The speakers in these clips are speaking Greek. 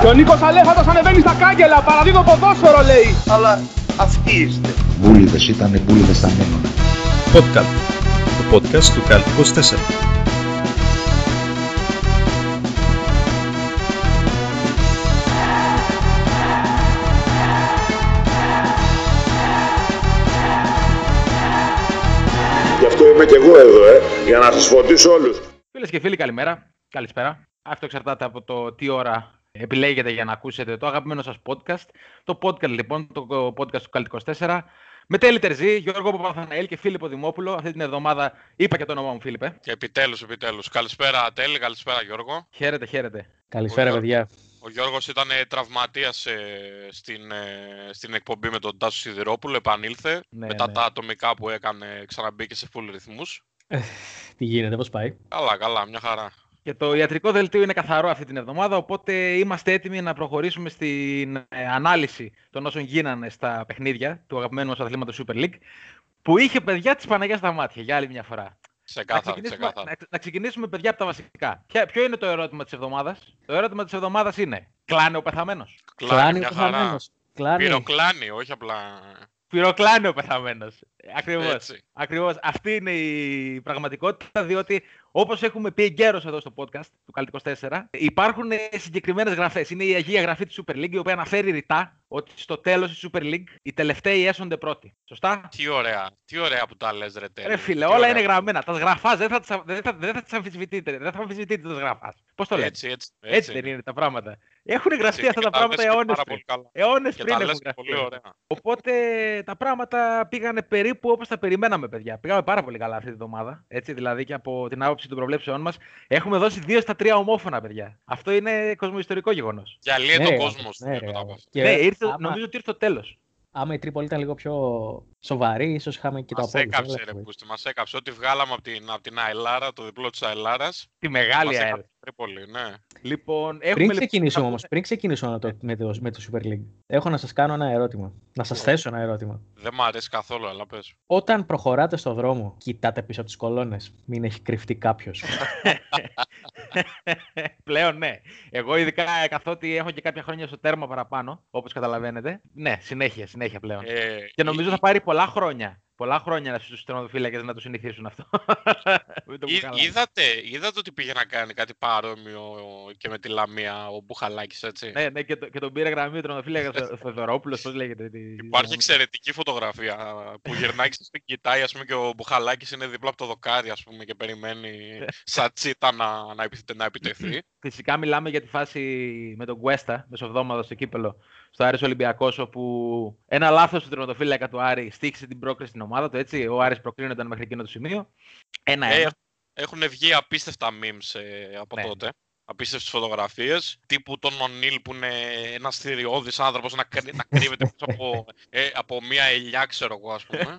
Και ο Νίκος Αλέφατος ανεβαίνει στα κάγκελα, παραδίδω ποδόσφαιρο λέει. Αλλά αυτοί είστε. Μπούλιδες ήταν μπούλιδες στα μείνουν. Podcast. Το podcast του Καλ 24. Γι' αυτό είμαι και εγώ εδώ, ε, για να σας φωτίσω όλους. Φίλες και φίλοι, καλημέρα. Καλησπέρα. Αυτό εξαρτάται από το τι ώρα επιλέγετε για να ακούσετε το αγαπημένο σας podcast. Το podcast λοιπόν, το podcast του Καλτ 24. Με τέλη Τερζή, Γιώργο Παπαθαναήλ και Φίλιππο Δημόπουλο. Αυτή την εβδομάδα είπα και το όνομά μου, Φίλιππε. Και επιτέλους, επιτέλους. Καλησπέρα Τέλη, καλησπέρα Γιώργο. Χαίρετε, χαίρετε. Καλησπέρα, Ο παιδιά. Ο Γιώργος ήταν ε, τραυματίας ε, στην, ε, στην εκπομπή με τον Τάσο Σιδηρόπουλο, επανήλθε. Ναι, μετά ναι. τα ατομικά που έκανε, ξαναμπήκε σε full ρυθμούς. Τι γίνεται, πώς πάει; Καλά, καλά, μια χαρά. Και το ιατρικό δελτίο είναι καθαρό αυτή την εβδομάδα, οπότε είμαστε έτοιμοι να προχωρήσουμε στην ε, ανάλυση των όσων γίνανε στα παιχνίδια του αγαπημένου μας αθλήματος Super League, που είχε παιδιά της Παναγιάς στα μάτια για άλλη μια φορά. Να Ξεκάθαρα, ξεκινήσουμε, ξεκάθαρα. να, να ξεκινήσουμε, παιδιά, από τα βασικά. Ποια, ποιο είναι το ερώτημα της εβδομάδας; Το ερώτημα της εβδομάδας είναι, κλάνε ο πεθαμένος. Κλάνει ο μια χαρά. πεθαμένος. Κλάνει. Πυροκλάνει, όχι απλά... Πυροκλάνει ο πεθαμένος. Ακριβώς. Έτσι. Ακριβώς. Αυτή είναι η πραγματικότητα, διότι όπως έχουμε πει εγκαίρως εδώ στο podcast του Καλτ 24, υπάρχουν ε, συγκεκριμένες γραφές. Είναι η Αγία Γραφή της Super League, η οποία αναφέρει ρητά ότι στο τέλος της Super League οι τελευταίοι έσονται πρώτοι. Σωστά; Τι ωραία, τι ωραία που τα λες ρε Τέλη. Ρε φίλε, Τι όλα ωραία. είναι γραμμένα. Τα γραφάς δεν θα, τις, δεν θα, δεν θα τις αμφισβητείτε. Δεν θα αμφισβητείτε τις γραφάς. Πώς το λέτε. Έτσι, έτσι, Έτσι, δεν είναι τα πράγματα. Έχουν γραφτεί Έτσι, αυτά και τα πράγματα λες και αιώνες πάρα πριν. πολύ καλά. Αιώνες Και πριν τα έχουν λες και γραφτεί. πολύ ωραία. Οπότε τα πράγματα πήγανε περίπου όπως τα περιμέναμε, παιδιά. Πήγαμε πάρα πολύ καλά αυτή τη εβδομάδα. Έτσι, δηλαδή και από την άποψη των προβλέψεών μας. Έχουμε δώσει δύο στα τρία ομόφωνα, παιδιά. Αυτό είναι κοσμοϊστορικό γεγονός. Διαλύεται Ναι, ο ρε, κόσμος ναι, ρε, μετά από αυτό. Και ναι, ήρθε, άμα, νομίζω ότι ήρθε το τέλος. άμα η Τρίπολη ήταν λίγο πιο σοβαρή, ίσως είχαμε και το Μας απόλυτο. έκαψε ρε Πούστη, μας έκαψε. Ό,τι βγάλαμε από την, από την Αελάρα, το διπλό της Αελάρας, Τη μεγάλη μας ΑΕΛ. έκαψε Τρίπολη, ναι. Λοιπόν, έχουμε Πριν λοιπόν- ξεκινήσουμε όμως, πριν ξεκινήσουμε το, με, το, με το Super League, έχω να σας κάνω ένα ερώτημα. Να σας θέσω ένα ερώτημα. Δεν μ' αρέσει καθόλου, αλλά πες. Όταν προχωράτε στο δρόμο, κοιτάτε πίσω από τις κολόνες. Μην έχει κρυφτεί κάποιος. Πλέον ναι. Εγώ ειδικά καθότι έχω και κάποια χρόνια στο τέρμα παραπάνω, όπως καταλαβαίνετε. Ναι, συνέχεια, συνέχεια πλέον. Ε, Και νομίζω θα πάρει πολλά χρόνια. Πολλά χρόνια στους τερματοφύλακες να το συνηθίσουν αυτό. Μην το Εί- μπουκαλάμε. είδατε, είδατε ότι πήγε να κάνει κάτι παρόμοιο και με τη Λαμία ο Μπουχαλάκης, έτσι; Ναι, ναι, και, το, και τον πήρε γραμμή ο τερματοφύλακας ο Θεοδωρόπουλος, πώς λέγεται. τη- Υπάρχει τη- εξαιρετική φωτογραφία που γυρνάει και στην κοιτάει, ας πούμε, και ο Μπουχαλάκης είναι δίπλα από το δοκάρι, ας πούμε, και περιμένει σαν τσίτα να, να, επιθε- να επιτεθεί. Φυσικά μιλάμε για τη φάση με τον Κουέστα, μεσοβδόμαδος στο κύπελο, στο Άρης Ολυμπιακός, όπου ένα λάθος του τερματοφύλακα του Άρη στήχησε την πρόκριση στην ομάδα του, έτσι. Ο Άρης προκρίνονταν μέχρι εκείνο το σημείο. Ένα, Ε, ένα. έχουν βγει απίστευτα memes ε, από Ναι. τότε. Απίστευτες φωτογραφίες, τύπου τον Ονίλ που είναι ένας θηριώδης άνθρωπος να, κρύ- να κρύβεται πίσω από, ε, από μία ελιά, ξέρω εγώ, ας πούμε.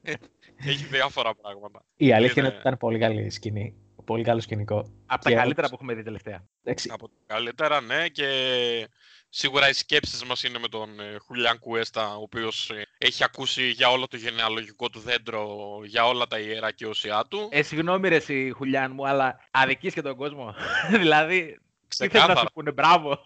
Έχει διάφορα πράγματα. Η αλήθεια είναι Είναι- ότι ήταν πολύ καλή σκηνή. Πολύ καλό σκηνικό. Από τα και καλύτερα όπως- που έχουμε δει τελευταία. Εντάξει, Από τα καλύτερα, ναι, και σίγουρα οι σκέψεις μας είναι με τον ε, Χουλιάν Κουέστα, ο οποίος ε, έχει ακούσει για όλο το γενεαλογικό του δέντρο, για όλα τα ιερά και οσιά του. Ε, συγγνώμη ρε εσύ, Χουλιάν μου, αλλά αδικείς και τον κόσμο. δηλαδή, τι θες να Ξεκάθαρα, σου πούνε, μπράβο.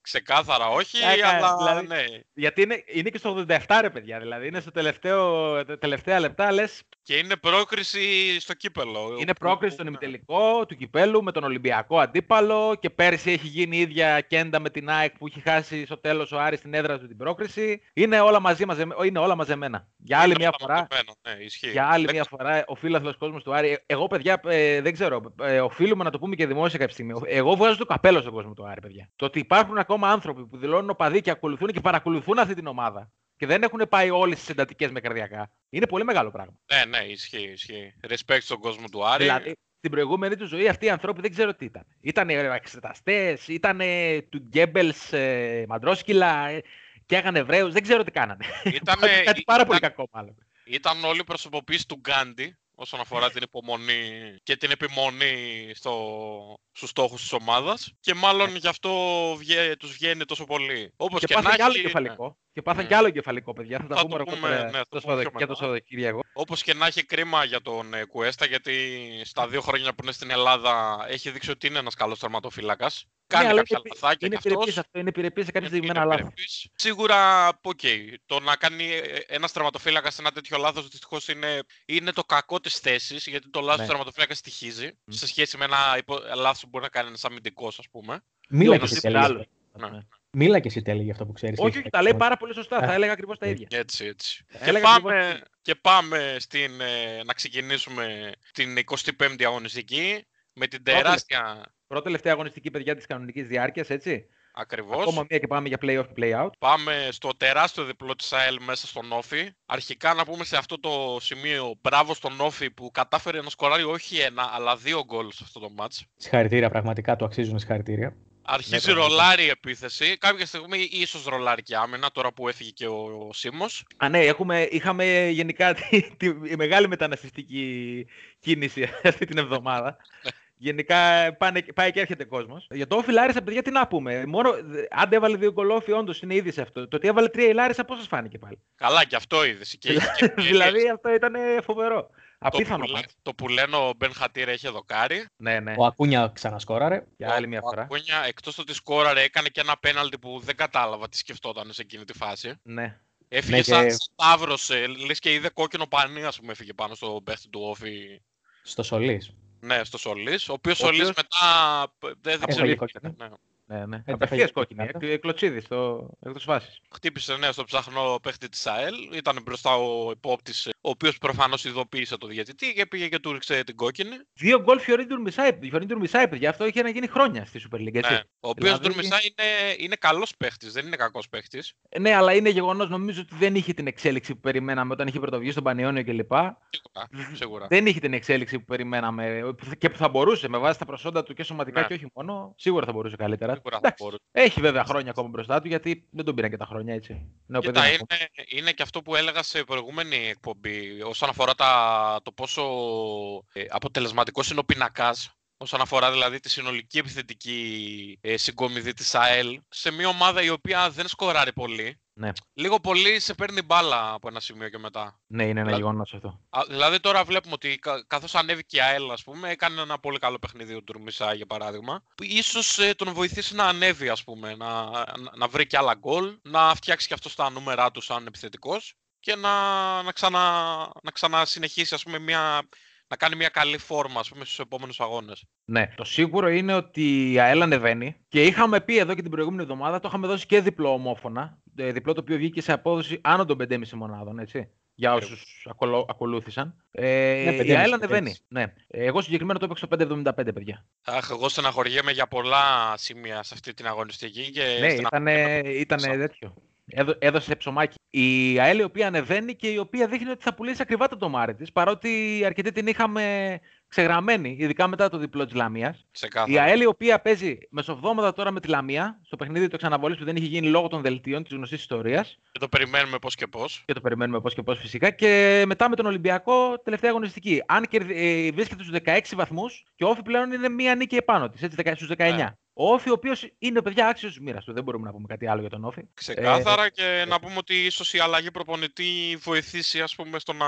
ξεκάθαρα όχι, Έκα, αλλά δηλαδή- ναι. Γιατί είναι, είναι και στο 87 ρε παιδιά, δηλαδή είναι στο τελευταίο, τα τελευταία λεπτά λες Και είναι πρόκριση στο κύπελο. Είναι που- πρόκριση στον ναι. ημιτελικό του κυπέλου με τον Ολυμπιακό αντίπαλο και πέρσι έχει γίνει η ίδια κέντα με την ΑΕΚ που έχει χάσει στο τέλος ο Άρης στην έδρα του την πρόκριση. Είναι όλα, μαζί, μαζε... είναι όλα μαζεμένα. Για άλλη Είναι μια όλα φορά, μαζεμένα, Ναι, ισχύει. για άλλη Δεν μια φορά ο φίλαθλος κόσμος του Άρη. ε, Εγώ παιδιά ε, δεν ξέρω, ε, οφείλουμε να το πούμε και δημόσια κάποια στιγμή. Εγώ βγάζω το καπέλο στον κόσμο του Άρη παιδιά. Το ότι υπάρχουν ακόμα άνθρωποι που δηλώνουν οπαδοί και ακολουθούν και παρακολουθούν αυτή την ομάδα και δεν έχουν πάει όλες τις εντατικές με καρδιακά. Είναι πολύ μεγάλο πράγμα. Ναι, ναι, ισχύει, ισχύει. Respect στον κόσμο του Άρη. Δηλαδή, στην προηγούμενη του ζωή αυτοί οι άνθρωποι δεν ξέρω τι ήταν. Ήταν εξεταστές, ήταν του Γκέμπελς ε, μαντρόσκυλα ε, και έγανε Εβραίους, δεν ξέρω τι κάνανε. Ήτανε- κάτι, κάτι πάρα πολύ ήταν- κακό μάλλον. Ήταν όλη η προσωποποίηση του Γκάντι όσον αφορά την υπομονή και την επιμονή στο, στους στόχους της ομάδας και μάλλον γι' αυτό βγε, τους βγαίνει τόσο πολύ. Όπως Και, και, πάθαν να κι άλλο έχει. κεφαλικό. Και πάθαν Ναι. κι άλλο κεφαλικό, παιδιά. Θα τα Θα πούμε το πούμε, αργότερα ναι, θα το το πούμε Σαββατο- πιο για το μετά. Σαββατοκύριακο. Όπως και να έχει κρίμα για τον ε, Κουέστα, γιατί στα δύο χρόνια που είναι στην Ελλάδα έχει δείξει ότι είναι ένας καλός τερματοφύλακας. Κάνει Ναι, αλλά κάποια είναι, επι- λαθάκια είναι κι αυτός. επιρρεπής αυτό, είναι επιρρεπής σε κάποια Είναι- συγκεκριμένα είναι λάθη. περιπής. Σίγουρα, οκ. Το να κάνει ένας τερματοφύλακας ένα τέτοιο λάθος δυστυχώς είναι, είναι το κακό της θέσης, γιατί το λάθος Ναι. του τερματοφύλακας στοιχίζει σε σχέση με ένα λάθος που μπορεί να κάνει ένας αμυντικός, ας πούμε. Μίλα και Όπως εσύ είπε Τέλη. άλλος. Ναι. Ναι. Μίλα και εσύ Τέλη για αυτό που ξέρεις. Όχι, όχι, τα λέει πάρα πολύ σωστά. Θα έλεγα ακριβώς τα ίδια. Έτσι, έτσι. Και Έλεγα πάμε, ακριβώς και πάμε στην, ε, να ξεκινήσουμε την 25η αγωνιστική με την Πρώτη. τεράστια Πρώτη τελευταία αγωνιστική παιδιά της κανονικής διάρκειας, έτσι. ακριβώς. Ακόμα μία και πάμε για play-off και play-out. Πάμε στο τεράστιο διπλό της ΑΕΛ μέσα στον Όφη. Αρχικά να πούμε σε αυτό το σημείο μπράβο στον Όφη που κατάφερε να σκοράρει όχι ένα αλλά δύο γκολ σε αυτό το μάτς. Συγχαρητήρια, πραγματικά του αξίζουν συγχαρητήρια. Αρχίζει πραγματικά. ρολάρι η επίθεση. Κάποια στιγμή ίσως ρολάρι και άμυνα τώρα που έφυγε και ο, ο Σίμος. Α, ναι, έχουμε, είχαμε γενικά τη, τη, η μεγάλη μεταναστευτική κίνηση αυτή την εβδομάδα. Γενικά πάνε, πάει και έρχεται κόσμος. Για το Όφη Λάρισα, παιδιά, τι να πούμε. Μόνο, δε- άντε έβαλε δύο γκολόφι, όντως είναι ήδη σε αυτό. Το ότι έβαλε τρία η Λάρισα, πώς σας φάνηκε πάλι; Καλά και αυτό είδες. Και, και, δηλαδή αυτό ήταν φοβερό. το, Απίθανο που, λέ- μάτς. το που λένε ο Μπεν Χατήρ έχει δοκάρι. Ναι, ναι. Ο Ακούνια ξανασκόραρε. Για άλλη μια Ο φορά. Ακούνια, εκτός το ότι σκόραρε, έκανε και ένα πέναλτι που δεν κατάλαβα τι σκεφτόταν σε εκείνη τη φάση. Ναι. Έφυγε Ναι, σαν και- σταύρος, ε, λες και είδε κόκκινο πανί, ας πούμε, έφυγε πάνω στο παίχτη του Όφη. Στο Σολής. Ναι, στο Σολής, ο οποίος Ο Σολής οποίος- μετά π- δεν, δεν ξέρω Έφαγε τι κόκκινο. ήταν, ναι. Ναι, ναι. Ε, Απευθείας έφαγε κόκκινη. κάρτα. Εκ, εκλωτσίδη στο εκτό φάσης. Χτύπησε ναι, στο ψάχνο παίχτη της ΑΕΛ, ήταν μπροστά ο υπόπτης, ο οποίος προφανώς ειδοποίησε το διαιτητή και πήγε και του ρίξε την κόκκινη. Δύο γκολ Φιωρίντερ Μισάι, Φιωρίντερ Μισάι, παιδιά. Αυτό είχε να γίνει χρόνια στη Super League, έτσι. Ναι. Ο οποίος Δηλαδή- Ντουρμισά είναι, είναι καλός παίχτης, δεν είναι κακός παίχτης. Ε, Ναι, αλλά είναι γεγονός νομίζω ότι δεν είχε την εξέλιξη που περιμέναμε όταν είχε πρωτοβγεί στον Πανιόνιο κλπ. Σίγουρα, σίγουρα. Δεν είχε την εξέλιξη που περιμέναμε που θα- και που θα μπορούσε με βάση τα προσόντα του και σωματικά Ναι. και όχι μόνο. Σίγουρα θα μπορούσε καλύτερα. Σίγουρα θα Εντάξει, μπορούσε. Έχει βέβαια χρόνια ακόμα μπροστά του γιατί δεν τον πήραν και τα χρόνια έτσι. Νέο παιδί Κοίτα, είναι είναι, ακόμα. είναι και αυτό που έλεγα σε προηγούμενη εκπομπή όσον αφορά τα, το πόσο ε, αποτελεσματικός είναι ο πινακάς όσον αφορά δηλαδή τη συνολική επιθετική ε, συγκομιδή της ΑΕΛ σε μια ομάδα η οποία δεν σκοράρει πολύ. Ναι. Λίγο πολύ σε παίρνει μπάλα από ένα σημείο και μετά. Ναι, είναι ένα Δηλαδή- γεγονός αυτό. Α, Δηλαδή τώρα βλέπουμε ότι κα, καθώς ανέβηκε η ΑΕΛ ας πούμε έκανε ένα πολύ καλό παιχνίδι ο Τουρμισά για παράδειγμα που ίσως ε, τον βοηθήσει να ανέβει ας πούμε να, να, να βρει και άλλα γκολ να φτιάξει και αυτό τα νούμερά του σαν επιθετικός και να, να, ξανα, να ξανασυνεχίσει ας πούμε μια, να κάνει μια καλή φόρμα ας πούμε στους επόμενους αγώνες. Ναι, το σίγουρο είναι ότι η ΑΕΛ ανεβαίνει και είχαμε πει εδώ και την προηγούμενη εβδομάδα, το είχαμε δώσει και διπλό ομόφωνα. ε, Διπλό το οποίο βγήκε σε απόδοση άνω των 5,5 μονάδων, έτσι. Για όσους ακολούθησαν. Ε, Ναι, η 5,5, ΑΕΛ ανεβαίνει. 5,5. Ναι. Ε, Εγώ συγκεκριμένα το έπαιξα στο 5,75 παιδιά. Αχ, εγώ στεναχωριέμαι για πολλά σημεία σε αυτή την αγωνιστική και ναι, ήταν, στεναχωριέμαι ήταν Σαν- τέτοιο. Έδω, έδωσε ψωμάκι. Η ΑΕΛ η οποία ανεβαίνει και η οποία δείχνει ότι θα πουλήσει ακριβά το τομάρι της. Παρότι αρκετή την είχαμε ξεγραμμένη, ειδικά μετά το διπλό της Λαμίας. Η ξεκάθαρα. ΑΕΛ η οποία παίζει μεσοβδόμαδα τώρα με τη Λαμία, στο παιχνίδι του εξαναβολής που δεν είχε γίνει λόγω των δελτίων της γνωστής ιστορίας. Και το περιμένουμε πώς και πώς. Και το περιμένουμε πώς και πώς φυσικά. Και μετά με τον Ολυμπιακό, τελευταία αγωνιστική. Αν κερδι- ε, βρίσκεται στους 16 βαθμούς και ο Όφη πλέον είναι μία νίκη επάνω της, στους 19. Ναι. Ο Όφη, ο οποίος είναι παιδιά άξιος μοίρας του. Δεν μπορούμε να πούμε κάτι άλλο για τον Όφη. Ξεκάθαρα Ε, και να πούμε ότι ίσως η αλλαγή προπονητή βοηθήσει ας πούμε στο να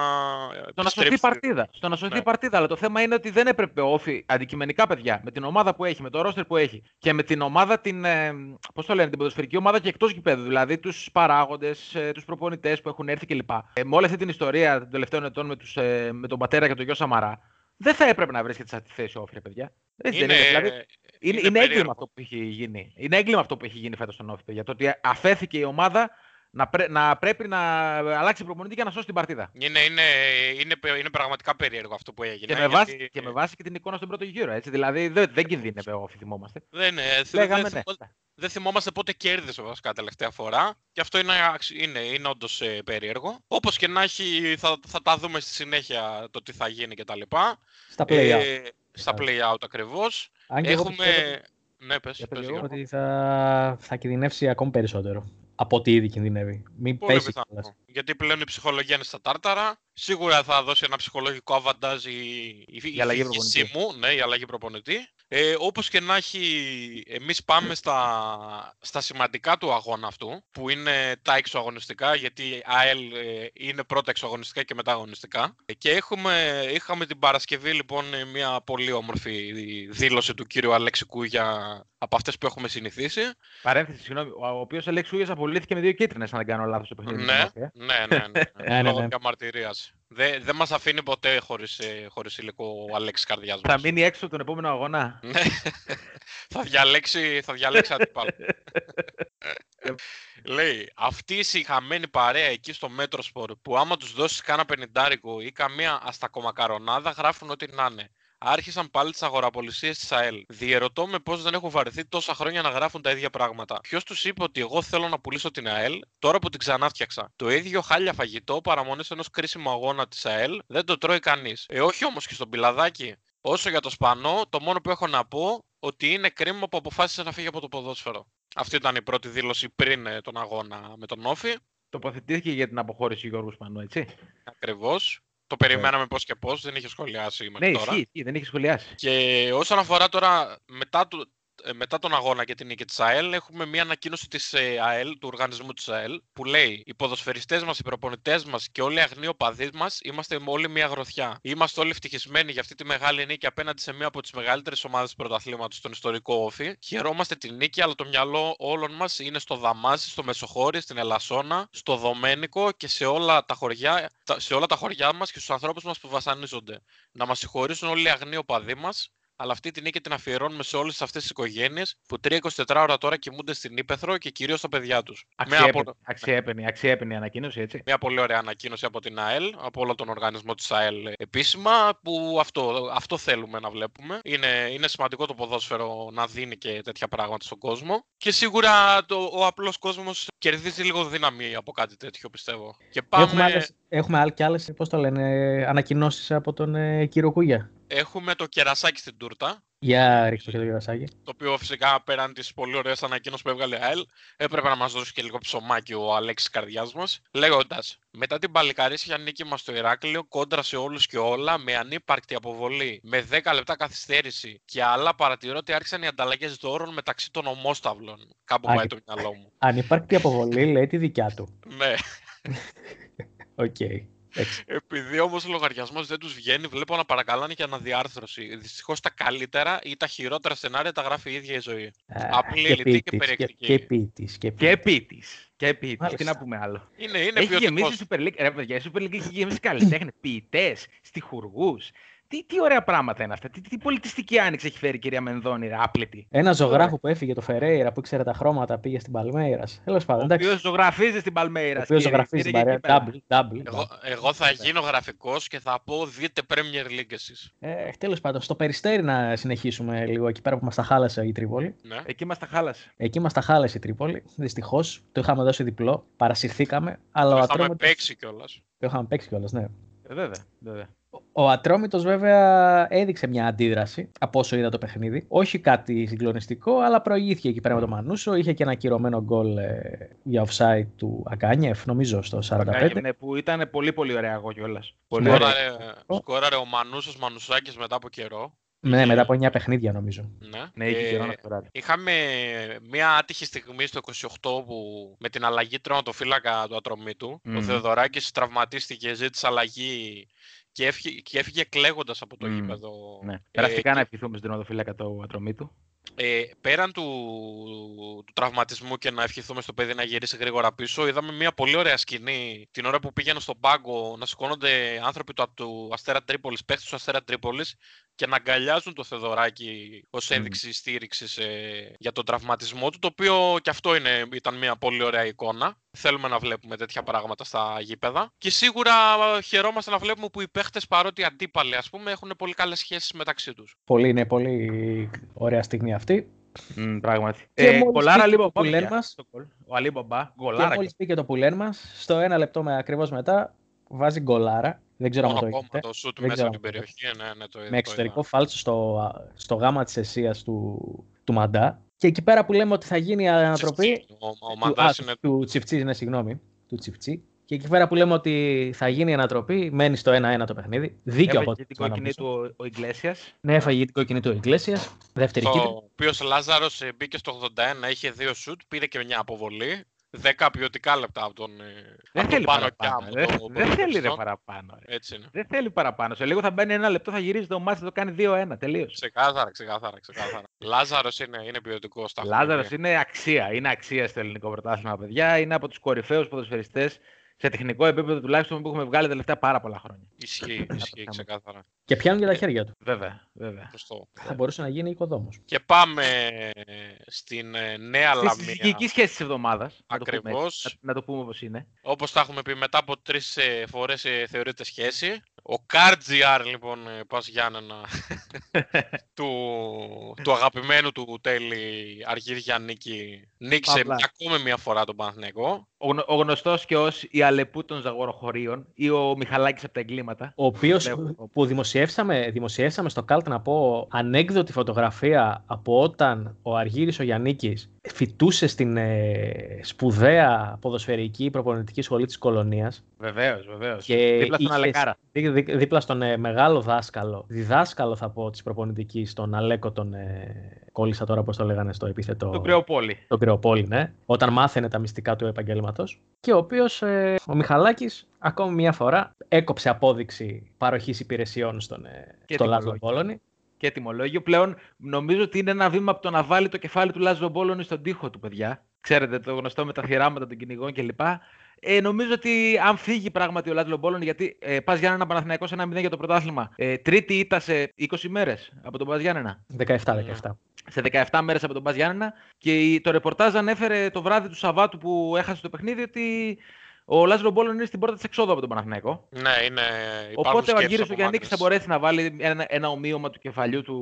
Στο να σωθεί η παρτίδα. Στο να σωθεί Ναι. η παρτίδα. Αλλά το θέμα είναι ότι δεν έπρεπε ο Όφη αντικειμενικά, παιδιά, με την ομάδα που έχει, με το ρόστερ που έχει και με την ομάδα, την. Ε, Πώς το λένε, την ποδοσφαιρική ομάδα και εκτός γηπέδου. Δηλαδή τους παράγοντες, ε, τους προπονητές που έχουν έρθει κλπ. Ε, με όλη αυτή την ιστορία των τελευταίων ετών με, τους, ε, με τον πατέρα και τον γιο Σαμαρά, δεν θα έπρεπε να βρίσκεται σε αυτή τη θέση ο Όφη, ρε παιδιά. Έτσι δεν Είναι, είναι. Δηλαδή, είναι, είναι είναι, έγκλημα περίεργο. αυτό που έχει γίνει. Είναι έγκλημα αυτό που έχει γίνει φέτος στον Όφη, παιδιά. Το ότι αφέθηκε η ομάδα να, πρέ- να πρέπει να αλλάξει προπονητή και να σώσει την παρτίδα. είναι, είναι, είναι, πε- είναι πραγματικά περίεργο αυτό που έγινε. Και με, βάση, γιατί και με βάση και την εικόνα στον πρώτο γύρο. Έτσι. Δηλαδή δεν, δεν κινδύνευε ο Όφη, θυμόμαστε. Δεν, είναι, δεν, Λέγαμε δεν, ναι. θυμό- δεν θυμόμαστε πότε κέρδισε βασικά τελευταία φορά και αυτό είναι, αξι- είναι, είναι όντως περίεργο. Όπως και να έχει, θα, θα τα δούμε στη συνέχεια το τι θα γίνει κτλ. Στα play-out. Ε, στα play-out ακριβώς. Αν και εγώ Έχουμε. πιστεύω Ναι, πες, Για πες, πες, Γιώργο. ότι θα, θα κινδυνεύσει ακόμη περισσότερο από ό,τι ήδη κινδυνεύει. Μην Πολύ πέσει πιθανό. κιόλας. Γιατί πλέον η ψυχολογία είναι στα τάρταρα. Σίγουρα θα δώσει ένα ψυχολογικό αβαντάζ η, η, η αλλαγή φυγή προπονητή. μου, ναι, η αλλαγή προπονητή. Ε, όπως και να έχει, εμείς πάμε στα, στα σημαντικά του αγώνα αυτού, που είναι τα εξωαγωνιστικά, γιατί ΑΕΛ ε, είναι πρώτα εξωαγωνιστικά και μετά αγωνιστικά. Ε, Και έχουμε, είχαμε την Παρασκευή λοιπόν ε, μια πολύ όμορφη δήλωση του κύριου Αλέξη Κούγια από αυτές που έχουμε συνηθίσει. Παρένθεση, συγγνώμη. Ο, ο οποίος Αλέξης Ούγια απολύθηκε με δύο κίτρινες, αν δεν κάνω λάθος στο παιχνίδι. Ναι, με την Μόρφη, ε. ναι, ναι, ναι, Ναι, ναι, λόγω ναι. Διαμαρτυρίας. Δεν δεν μας αφήνει ποτέ χωρίς, ε, χωρίς υλικό ο Αλέξης Καρδιάς Θα μας. μείνει έξω τον επόμενο αγώνα. Ναι. θα διαλέξει, θα διαλέξει αντίπαλο. Λέει, αυτή η συγχαμένη παρέα εκεί στο Μέτροσπορ που άμα τους δώσεις κάνα πενιντάρικο ή καμία αστακομακαρονάδα γράφουν ό,τι να είναι. Άρχισαν πάλι τις αγοραπολισίες της ΑΕΛ. Διερωτώ με πώς δεν έχουν βαρεθεί τόσα χρόνια να γράφουν τα ίδια πράγματα. Ποιος τους είπε ότι εγώ θέλω να πουλήσω την ΑΕΛ τώρα που την ξανάφτιαξα; Το ίδιο χάλια φαγητό παραμονές ενός κρίσιμου αγώνα της ΑΕΛ δεν το τρώει κανείς. Ε, όχι όμως και στον πιλαδάκι. Όσο για το Σπανό, το μόνο που έχω να πω ότι είναι κρίμα που αποφάσισε να φύγει από το ποδόσφαιρο. Αυτή ήταν η πρώτη δήλωση πριν ε, τον αγώνα με τον Όφη. Τοποθετήθηκε για την αποχώρηση του Γιώργου Σπανού, έτσι. Ακριβώς. Το περιμέναμε πώς και πώς, δεν είχε σχολιάσει μέχρι Ναι, τώρα. ισχύει, ισχύει, δεν έχει σχολιάσει. Και όσον αφορά τώρα μετά, του, ε, μετά τον αγώνα και την νίκη της ΑΕΛ, έχουμε μια ανακοίνωση της ε, ΑΕΛ, του οργανισμού της ΑΕΛ, που λέει «Οι ποδοσφαιριστές μας, οι προπονητές μας και όλοι οι αγνοί οπαδοί μας είμαστε όλοι μια γροθιά. Είμαστε όλοι ευτυχισμένοι για αυτή τη μεγάλη νίκη απέναντι σε μία από τις μεγαλύτερες ομάδες του πρωταθλήματος, τον ιστορικό Όφη. Χαιρόμαστε τη νίκη, αλλά το μυαλό όλων μας είναι στο Δαμάζι, στο Μεσοχώρι, στην Ελασσόνα, στο Δομένικο και σε όλα τα χωριά, τα- σε όλα τα χωριά μας και στους ανθρώπους μας που βασανίζονται. Να μας συγχωρήσουν όλοι οι αγνοί οπαδοί μας, αλλά αυτή τη νίκη την αφιερώνουμε σε όλες αυτές τις οικογένειες που 3-24 ώρα τώρα κοιμούνται στην Ήπεθρο και κυρίως στα παιδιά τους. Μια, Αξιέπαινη, απο- αξιέπαινη, αξιέπαινη ανακοίνωση, έτσι. μια πολύ ωραία ανακοίνωση από την ΑΕΛ, από όλο τον οργανισμό της ΑΕΛ επίσημα, που αυτό, αυτό θέλουμε να βλέπουμε. Είναι, είναι σημαντικό το ποδόσφαιρο να δίνει και τέτοια πράγματα στον κόσμο. Και σίγουρα το, ο απλός κόσμος κερδίζει λίγο δύναμη από κάτι τέτοιο, πιστεύω. Και πάμε. Έχουμε, άλλες, έχουμε άλλες και άλλες, πώς το λένε, ανακοινώσεις από τον ε, κύριο Κούγια; Έχουμε το κερασάκι στην τούρτα. Για ρίξτε και το γερασάκι. Το οποίο φυσικά πέραν της πολύ ωραίας ανακοίνωσης που έβγαλε η ΑΕΛ, έπρεπε να μας δώσει και λίγο ψωμάκι ο Αλέξης Καρδιάς μας. Λέγοντας, μετά την παλικαρίσια νίκη μας στο Ηράκλειο, κόντρα σε όλους και όλα, με ανύπαρκτη αποβολή, με 10 λεπτά καθυστέρηση και άλλα, παρατηρώ ότι άρχισαν οι ανταλλαγές δώρων μεταξύ των ομόσταυλων. Κάπου Α, πάει και- το μυαλό μου. Ανύπαρκτη αποβολή λέει τη δικιά του. ναι. Οκ. Εντάξει. Επειδή όμως ο λογαριασμός δεν τους βγαίνει, βλέπω να παρακαλάνε για αναδιάρθρωση. Δυστυχώς τα καλύτερα ή τα χειρότερα σενάρια τα γράφει η ίδια η ζωή. Α, Απλή, και λιτή και ποιητής, περιεκτική. Και ποιητής, και Και ποιητής. επίτη. Και επίτη. Τι Μάλιστα. να πούμε άλλο. Είναι, είναι έχει ποιοτικός. γεμίσει η Super League. Ρε παιδιά, η Super League έχει γεμίσει καλλιτέχνες, ποιητές, στιχουργούς. Τι, τι ωραία πράγματα είναι αυτά. Τι, τι πολιτιστική άνοιξη έχει φέρει η κυρία Μενδώνη, ρε, άπλητη. Ένα ζωγράφο που έφυγε το Φερέιρα που ήξερε τα χρώματα πήγε στην Παλμέιρα. Τέλος πάντων, Ο εντάξει. οποίος ζωγραφίζει στην Παλμέιρα. Ο οποίος ζωγραφίζει την παρέα. Double, double. Εγώ, εγώ θα γίνω γραφικός και θα πω δείτε Premier League εσείς. Ε, Τέλος πάντων, στο περιστέρι να συνεχίσουμε λίγο εκεί πέρα που μας τα χάλασε η Τρίπολη. Ναι. Εκεί μας τα χάλασε. Εκεί μας τα χάλασε η Τρίπολη. Δυστυχώς το είχαμε δώσει διπλό. Παρασυρθήκαμε. Αλλά ο Το είχαμε Ατρόμητος... παίξει κιόλας. Το είχαμε παίξει κιόλας, ναι. Ε, βέβαια, βέβαια. Ο Ατρόμητος βέβαια έδειξε μια αντίδραση από όσο είδα το παιχνίδι. Όχι κάτι συγκλονιστικό, αλλά προηγήθηκε εκεί πέρα με τον Μανούσο. Είχε και ένα κυρωμένο γκολ ε, για offside του Ακάνιεφ, νομίζω, στο 45. Ναι, που ήταν πολύ πολύ ωραία εγώ κιόλας. Πολύ Ναι. ωραία. Σκόραρε, σκόραρε ο Μανούσος Μανουσάκης μετά από καιρό. Ναι, μετά από 9 παιχνίδια νομίζω. Ναι, Ναι, είχε Ε, καιρό να σκοράρει. Είχαμε μια άτυχη στιγμή στο 28 που με την αλλαγή τερματοφύλακα του Ατρωμίτου. Ο Μμμ. Θεοδωράκης τραυματίστηκε, ζήτησε αλλαγή και έφυγε, και έφυγε κλαίγοντας από το Μμ. γήπεδο. Ναι. Ε, Περαστικά και- να ευχηθούμε στην οδοφύλακα του ατρωμί του. Ε, πέραν του, του τραυματισμού και να ευχηθούμε στο παιδί να γυρίσει γρήγορα πίσω, είδαμε μια πολύ ωραία σκηνή την ώρα που πήγαινε στον πάγκο να σηκώνονται άνθρωποι του, του Αστέρα Τρίπολης, παίχτες του Αστέρα Τρίπολης και να αγκαλιάζουν το Θεοδωράκη ως Μμμ. ένδειξη στήριξης ε, για τον τραυματισμό του, το οποίο και αυτό είναι, ήταν μια πολύ ωραία εικόνα. Θέλουμε να βλέπουμε τέτοια πράγματα στα γήπεδα. Και σίγουρα ε, χαιρόμαστε να βλέπουμε που οι παίχτες παρότι αντίπαλοι ας πούμε έχουν πολύ καλές σχέσεις μεταξύ τους. Πολύ, είναι πολύ ωραία στιγμή αυτή. Mm, πράγματι. Και Ε, μόλις κολάρα πήγε λίγο το πάμε πουλέν πια μας. στο γκολ. Ο Αλή Μπαμπά, Και γκολάρα. μόλις πήγε το πουλέν μας, στο ένα λεπτό με ακριβώς μετά, βάζει γκολάρα. Δεν ξέρω αν το Μόνο έχετε. το σουτ Δεν μέσα ξέρω από την αν το περιοχή, ναι, ναι, το είδα, με το εξωτερικό είδα. φάλτσο στο, στο γάμα της αισίας του, του Μαντά. Και εκεί πέρα που λέμε ότι θα γίνει η ανατροπή, Ο, ο του, Μαντάς α, είναι του Τσιφτσί, ναι, συγγνώμη, του Τσιφτσί, Και εκεί πέρα που λέμε ότι θα γίνει η ανατροπή, μένει στο 1-1 το παιχνίδι. Δίκαιο από Έφαγε την κόκκινη του ο- ο Ιγκλέσιας. Ναι, έφαγε την κόκκινη του Ιγκλέσιας. Δεύτερη κίτρινη. Ο οποίος Λάζαρος μπήκε στο 81, είχε δύο σουτ, πήρε και μια αποβολή. 10 ποιοτικά λεπτά από τον, ε, Δεν από θέλει τον πάνω παραπάνω. Κιάμ, Δεν, τον δεν θέλει ρε ποδοσφαιριστό. παραπάνω. Ρε. Έτσι είναι. Δεν θέλει παραπάνω. Σε λίγο θα μπαίνει ένα λεπτό, θα γυρίζει το μάτι, θα το κάνει 2-1. Τελείως. Ξεκάθαρα, ξεκάθαρα, ξεκάθαρα. Λάζαρος είναι, είναι ποιοτικό στα Λάζαρος χρόνια. είναι αξία. Είναι αξία στο ελληνικό πρωτάθλημα, παιδιά. Είναι από τους κορυφαίους ποδοσφαιριστές σε τεχνικό επίπεδο τουλάχιστον που έχουμε βγάλει τα τελευταία πάρα πολλά χρόνια. Ισχύει, ισχύει ξεκάθαρα. Και πιάνουν και τα χέρια του. Βέβαια, βέβαια. Σωστό. Θα μπορούσε να γίνει οικοδόμος. Και πάμε στην ε, Νέα Στη Λαμία. συζυγική σχέση της εβδομάδας. Ακριβώς. Να, να το πούμε όπως είναι. Όπως τα έχουμε πει μετά από τρεις ε, φορές ε, θεωρείται σχέση. Ο Κάρτζιάρ λοιπόν ε, Πας Γιάννενα του, του αγαπημένου του τέλη Αργύρ Γιάννικη νίκησε Παύλα. ακόμη μια φορά τον Παναθηναϊκό. Ο, γνω- ο γνωστός και ως η Αλεπού των Ζαγοροχωρίων ή ο Μιχαλάκης από τα εγκλήματα. Ο οποίος Βλέπω. που δημοσιεύσαμε, δημοσιεύσαμε στο Καλτ να πω ανέκδοτη φωτογραφία από όταν ο Αργύρης ο Γιαννίκης φοιτούσε στην ε, σπουδαία ποδοσφαιρική προπονητική σχολή της κολονίας Βεβαίως, βεβαίως. Και Δίπλα στον είχες- Αλεκάρα. Δί- δί- δίπλα στον ε, μεγάλο δάσκαλο, διδάσκαλο θα πω της προπονητικής, τον Αλέκο τον ε, κόλλησα τώρα πώς το λέγανε στο επίθετο. Τον Κρεοπόλη. τον Κρεοπόλη, ναι, όταν μάθαινε τα μυστικά του επαγγέλματος και ο οποίος, ε, ο Μιχαλάκης, ακόμη μια φορά έκοψε απόδειξη παροχής υπηρεσιών στον, ε, Και στο Λάζο τιμολόγιο. Πόλωνη. Και τιμολόγιο. Πλέον νομίζω ότι είναι ένα βήμα από το να βάλει το κεφάλι του Λάζο Μπόλωνη στον τοίχο του, παιδιά. Ξέρετε, το γνωστό με τα θυράματα των κυνηγών κλπ. Ε, νομίζω ότι αν φύγει πράγματι ο Λάζο Μπόλωνη, γιατί ε, πας Γιάννενα Παναθηναϊκός 1-0 για το πρωτάθλημα. Ε, τρίτη ήττα σε 20 μέρες από τον Πα Γιάννενα. 17-17. Σε 17 μέρες από τον Πα Γιάννενα. Και η- το ρεπορτάζ ανέφερε το βράδυ του Σαββάτου που έχασε το παιχνίδι ότι ο Λάζο Μπόλωνη είναι στην πόρτα της εξόδου από τον Παναθηναϊκό. Ναι, είναι, υπάρχουν Οπότε ο σκέψεις Αργύρης ο από Γιάννικης θα μάγκες. μπορέσει να βάλει ένα, ένα ομοίωμα του κεφαλιού του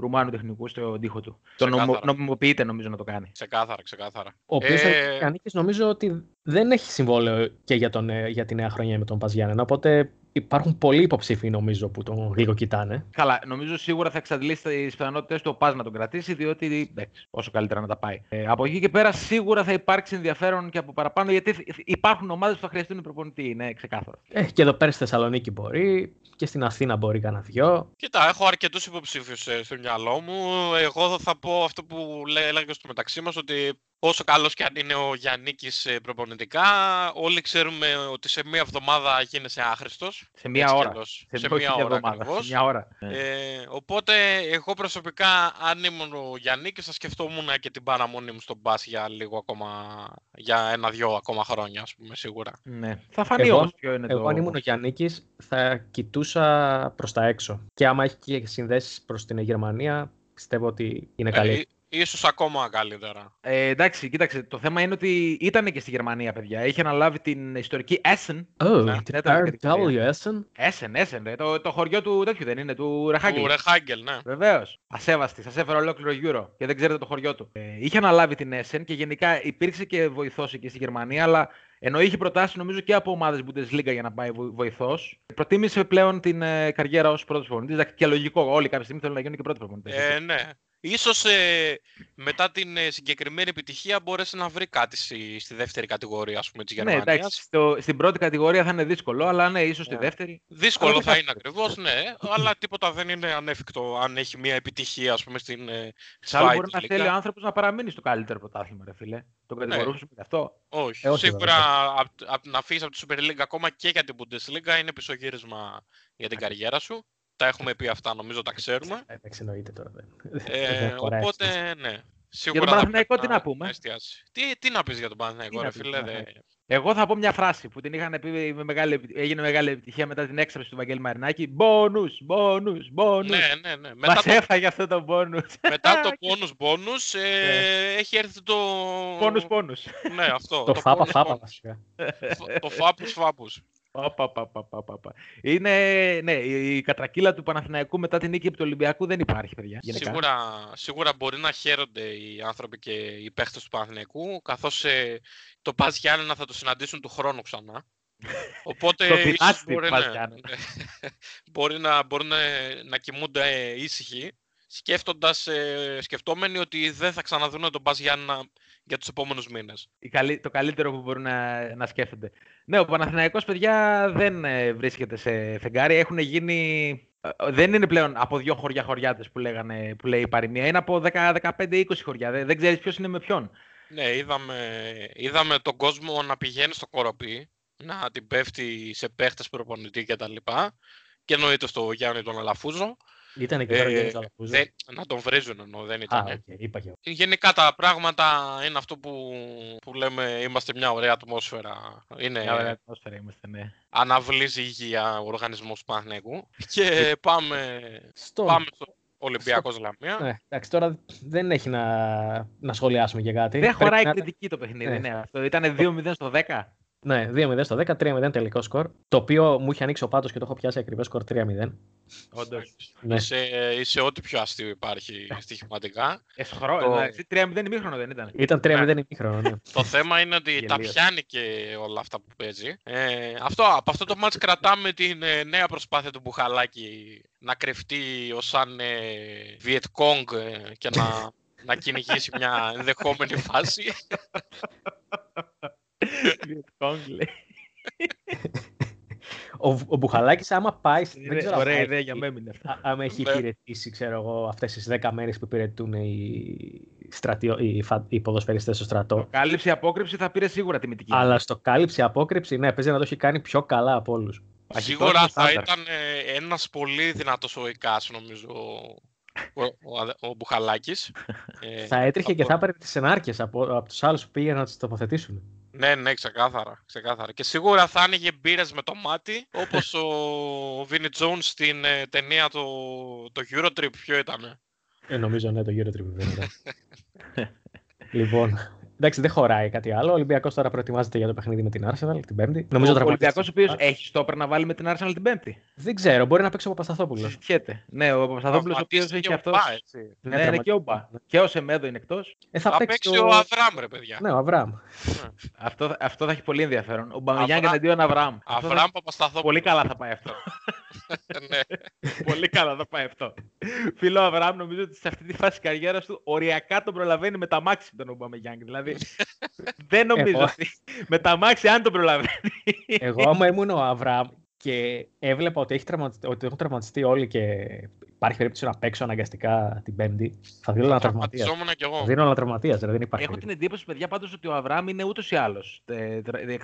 Ρουμάνου τεχνικού στο τοίχο του. Το νομο, Ξεκάθαρα. νομιμοποιείται νομίζω να το κάνει. Ξεκάθαρα, ξεκάθαρα. Ο οποίος Ε, ο Γιαννίκης νομίζω ότι δεν έχει συμβόλαιο και για, τον, ε, για τη νέα χρονιά με τον Πας Γιάννενα, οπότε υπάρχουν πολλοί υποψήφοι νομίζω που τον λίγο κοιτάνε. Καλά, νομίζω σίγουρα θα εξαντλήσει τις πιθανότητες του ο Πας να τον κρατήσει, διότι εντάξει, όσο καλύτερα να τα πάει. Ε, από εκεί και πέρα σίγουρα θα υπάρξει ενδιαφέρον και από παραπάνω, γιατί θ- υπάρχουν ομάδες που θα χρειαστούν προπονητή, είναι ξεκάθαρο. Ε, και εδώ πέρα στη Θεσσαλονίκη μπορεί και στην Αθήνα μπορεί κανένα δυο. Κοίτα, έχω αρκετούς υποψήφιους ε, στο μυαλό μου. Εγώ θα πω αυτό που λέ- έλεγα στο μεταξύ μας, ότι όσο καλός και αν είναι ο Γιάννικης ε, προπονητικά, όλοι ξέρουμε ότι σε μία εβδομάδα γίνεσαι άχρηστος. Σε μία Έτσι κι ώρα. αλλιώς. Σε, Σε όχι μία μια ώρα εβδομάδα, ακριβώς. Σε μια ώρα. Ναι. Ε, οπότε εγώ προσωπικά αν ήμουν ο Γιάννικης θα σκεφτόμουν και την παραμονή μου στον μπας για λίγο ακόμα, για ένα-δυο ακόμα χρόνια ας πούμε σίγουρα. Ναι. Θα φανεί Εγώ- όμως ποιο είναι Εγώ το... αν ήμουν ο Γιάννικης θα κοιτούσα προς τα έξω. Και άμα έχει και συνδέσεις προς την Γερμανία, πιστεύω ότι είναι καλή. Ε, ίσως ακόμα καλύτερα. Ε, εντάξει, κοίταξε, το θέμα είναι ότι ήταν και στη Γερμανία, παιδιά. Είχε αναλάβει την ιστορική Essen. Oh, ναι, την τέταρτη κατηγορία. RW Essen. Essen, Essen, ρε, το, το χωριό του τέτοιου δεν είναι, του Ρεχάγκελ. Του Ρεχάγκελ, ναι. Βεβαίως. Ασέβαστη, σας έφερα ολόκληρο γύρο και δεν ξέρετε το χωριό του. Ε, είχε αναλάβει την Essen και γενικά υπήρξε και βοηθός εκεί στη Γερμανία, αλλά ενώ είχε προτάσει νομίζω και από ομάδες Bundesliga για να πάει βοηθός, προτίμησε πλέον την ε, καριέρα ως πρώτος προπονητής. Εντάξει, Και λογικό, όλοι κάποια στιγμή θέλουν να γίνουν και πρώτοι προπονητές. Ε, ναι. Ίσως ε, μετά την ε, συγκεκριμένη επιτυχία μπορέσει να βρει κάτι στη, στη δεύτερη κατηγορία ας πούμε, της ναι, Γερμανίας. εντάξει, στο, στην πρώτη κατηγορία θα είναι δύσκολο, αλλά ναι, ίσως στη Ναι. δεύτερη. Δύσκολο Αλλά θα δεν είναι ακριβώς, ναι, αλλά τίποτα δεν είναι ανέφικτο αν έχει μια επιτυχία ας πούμε, στην ε, Εξάλλου Schweiz μπορεί να Liga. θέλει ο άνθρωπος να παραμείνει στο καλύτερο πρωτάθλημα, ρε φίλε. Τον κατηγορούσαμε γι' αυτό. Όχι, Ε, όχι, σίγουρα βέβαια. απ- απ- να φύγει από τη Super League ακόμα και για την Bundesliga είναι πισωγύρισμα για την καριέρα σου. Τα έχουμε πει αυτά, νομίζω τα ξέρουμε. Ε, Εντάξει, εννοείται τώρα. δεν- Ε, δεν χωράει οπότε, αυτό. ναι. Σίγουρα θα Παναθηναϊκό πρέπει τι να πούμε; εστιάσει. Τι, τι να πεις για τον Παναθηναϊκό, Τι ρε να πεις, φίλε. ναι. δε- Εγώ θα πω μια φράση που την είχαν πει με μεγάλη, επι- έγινε μεγάλη επιτυχία μετά την έξαρση του Βαγγέλη Μαρινάκη. Μπόνους, μπόνους, μπόνους. Ναι, ναι, ναι. Μετά Μας το, έφαγε αυτό το μπόνους. μετά το bonus bonus ε, έχει έρθει το... Πόνους, πόνους. Ναι, αυτό. Το φάπα bonus φάπα bonus. βασικά. Φ- Το φάπους φάπους. Πα, πα, πα, πα, πα, πα, πα. Είναι, ναι, η η κατρακύλα του Παναθηναϊκού μετά την νίκη επί του Ολυμπιακού δεν υπάρχει, παιδιά. γενικά. Σίγουρα, σίγουρα μπορεί να χαίρονται οι άνθρωποι και οι παίχτες του Παναθηναϊκού, καθώς ε, το Πας Γιάννενα θα το συναντήσουν του χρόνου ξανά. Οπότε Το ίσως πειράστη μπορεί, Πας ναι, Γιάννενα. μπορεί να, μπορούν να, να κοιμούνται ε, ήσυχοι σκέφτοντας, ε, σκεφτόμενοι ότι δεν θα ξαναδούν τον Μπας Γιάννα για τους επόμενους μήνες. Η καλύ- το καλύτερο που μπορούν να, να σκέφτονται. Ναι, ο Παναθηναϊκός, παιδιά, δεν ε, βρίσκεται σε φεγγάρι. Έχουν γίνει... ε, Δεν είναι πλέον από δύο χωριά χωριάτες που, λέγανε, που λέει η παροιμία. Είναι από 10-15-20 χωριά. Δεν, δεν ξέρεις ποιος είναι με ποιον. Ναι, είδαμε, είδαμε τον κόσμο να πηγαίνει στο κοροπή, να την πέφτει σε παίχτες προπονητή και τα λοιπά. Και εννοείται στο Γιάννη τον Αλαφούζο. Ήταν εκεί πέρα ο Ε, Γιάννης Αλαφούζος. δεν- να τον βρίζουν εννοώ, δεν Α, ήταν. οκ, είπα και εγώ. Γενικά τα πράγματα είναι αυτό που, που λέμε είμαστε μια ωραία ατμόσφαιρα. Είναι Μια ωραία ατμόσφαιρα είμαστε, ναι. αναβλύζει υγεία ο οργανισμός του Παναθηναϊκού. Και πάμε, Στον- πάμε στο Ολυμπιακός Λαμία. Ναι, εντάξει, τώρα δεν έχει να, να σχολιάσουμε και κάτι. Δεν Πρέπει χωράει να- κριτική το παιχνίδι. Ναι. Ναι. Αυτό ήταν 2-0 στο 10. Ναι, 2-0 στο 10, 3-0 τελικό σκορ. Το οποίο μου είχε ανοίξει ο πάτος και το έχω πιάσει ακριβές σκορ 3-0. Όντως. Ναι. Είσαι, είσαι ό,τι πιο αστείο υπάρχει στοιχηματικά. Εσχρό, Το- εντάξει, 3-0 ημίχρονο δεν ήταν. Ήταν 3-0 ημίχρονο, ναι. Το θέμα είναι ότι τα Γελίος. πιάνει και όλα αυτά που παίζει. Ε, αυτό, από αυτό το μάτς κρατάμε την ε, νέα προσπάθεια του Μπουχαλάκη να κρυφτεί ως σαν ε, Viet Cong ε, και να, να κυνηγήσει μια ενδεχόμενη φάση. Vietcong, λέει. Ο, ο Μπουχαλάκης άμα πάει... δεν Είναι ξέρω αν Ωραία έχει- ιδέα για μέμη είναι αυτά. Α- Άμα έχει Ναι. υπηρετήσει, ξέρω εγώ, αυτές τις 10 μέρες που υπηρετούν οι, στρατιώ, οι, φα- οι ποδοσφαιριστές στο στρατό. Κάλυψη απόκρυψη θα πήρε σίγουρα τιμητική. Αλλά στο κάλυψη απόκρυψη, ναι, παίζει να το έχει κάνει πιο καλά από όλους. Παχυτός Σίγουρα είναι θα στάνταρ. ήταν ε, ένας πολύ δυνατός ο Ικάς, νομίζω, ο, ο, αδε- ο Μπουχαλάκης. Ε, θα έτρεχε και από- θα έπαιρνε τις ενάρκειες από, από τους άλλους που πήγαιναν να τις τοποθετήσουν. Ναι, ναι, ξεκάθαρα, ξεκάθαρα. Και σίγουρα θα άνοιγε μπύρες με το μάτι, όπως ο Βίνι Τζόουν στην ε, ταινία το, το Eurotrip, ποιο ήταν. Ε, νομίζω ναι, το γύρο δεν ήταν. λοιπόν, εντάξει, δεν χωράει κάτι άλλο. Ο Ολυμπιακός τώρα προετοιμάζεται για το παιχνίδι με την Arsenal την Πέμπτη. Νομίζω ο Ολυμπιακός, ο τραυματίστηκε. οποίος έχει στόπερ να βάλει με την Arsenal την Πέμπτη. Δεν ξέρω, μπορεί να παίξει ο Παπασταθόπουλος. Συζητιέται. Ναι, ο Παπασταθόπουλος, ο οποίος Τραυματίστηκε έχει ο αυτό. Μπα, έτσι. Ναι, είναι και ο Μπα. Και ο Σεμέδο είναι εκτός. Ε, Θα παίξει ο Αβράμ, ρε παιδιά. Ναι, ο Αβραάμ. Αυτό, αυτό θα έχει πολύ ενδιαφέρον. Ο Μπαμιγιάνγκ Αβρα- εναντίον Αβραάμ. Αυτό θα- Αβράμ Παπασταθόπουλος. Πολύ καλά θα πάει αυτό. ναι. Πολύ καλά θα πάει αυτό. Φίλο Αβραάμ, νομίζω ότι σε αυτή τη φάση τη καριέρας του οριακά τον προλαβαίνει με τα μάξι τον Ομπαμεγιάνγκ. Δηλαδή δεν νομίζω Εγώ- ότι με τα μάξι αν τον προλαβαίνει. Εγώ, άμα ήμουν ο Αβραάμ και έβλεπα ότι, έχει τραυματιστεί, ότι έχουν τραυματιστεί όλοι και υπάρχει περίπτωση να παίξω αναγκαστικά την Πέμπτη, θα δίνω ένα τραυματία. Τραυματιζόμουν κι Θα εγώ. δίνω ένα τραυματία, δεν υπάρχει. Έχω την περίπτωση. εντύπωση, παιδιά, πάντως ότι ο Αβραάμ είναι ούτως ή άλλως ε,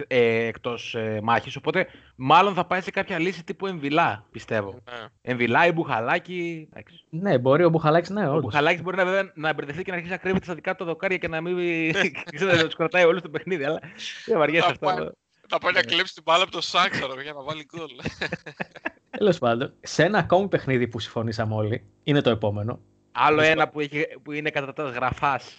ε, εκτός ε, μάχης. Οπότε μάλλον θα πάει σε κάποια λύση τύπου εμβυλά, πιστεύω. Ναι. Εμβυλά ή μπουχαλάκι. εντάξει. Ναι, μπορεί ο Μπουχαλάκης, ναι, Ο όντως. Μπουχαλάκης μπορεί να, βέβαια, να μπερδευτεί και να αρχίσει να κρύβεται στα δικά του δοκάρια και να μην ξέρετε, να τους κρατάει όλους το παιχνίδι. Αλλά δεν βαριέσαι Θα αυτό. Πάει- Θα πάει να Ναι. κλέψει την μπάλα από το Σάξαρο για να βάλει γκολ. Τέλος πάντων, σε ένα ακόμη παιχνίδι που συμφωνήσαμε όλοι, είναι το επόμενο. Άλλο Μισό. ένα που, έχει, που είναι κατά τα γραφάς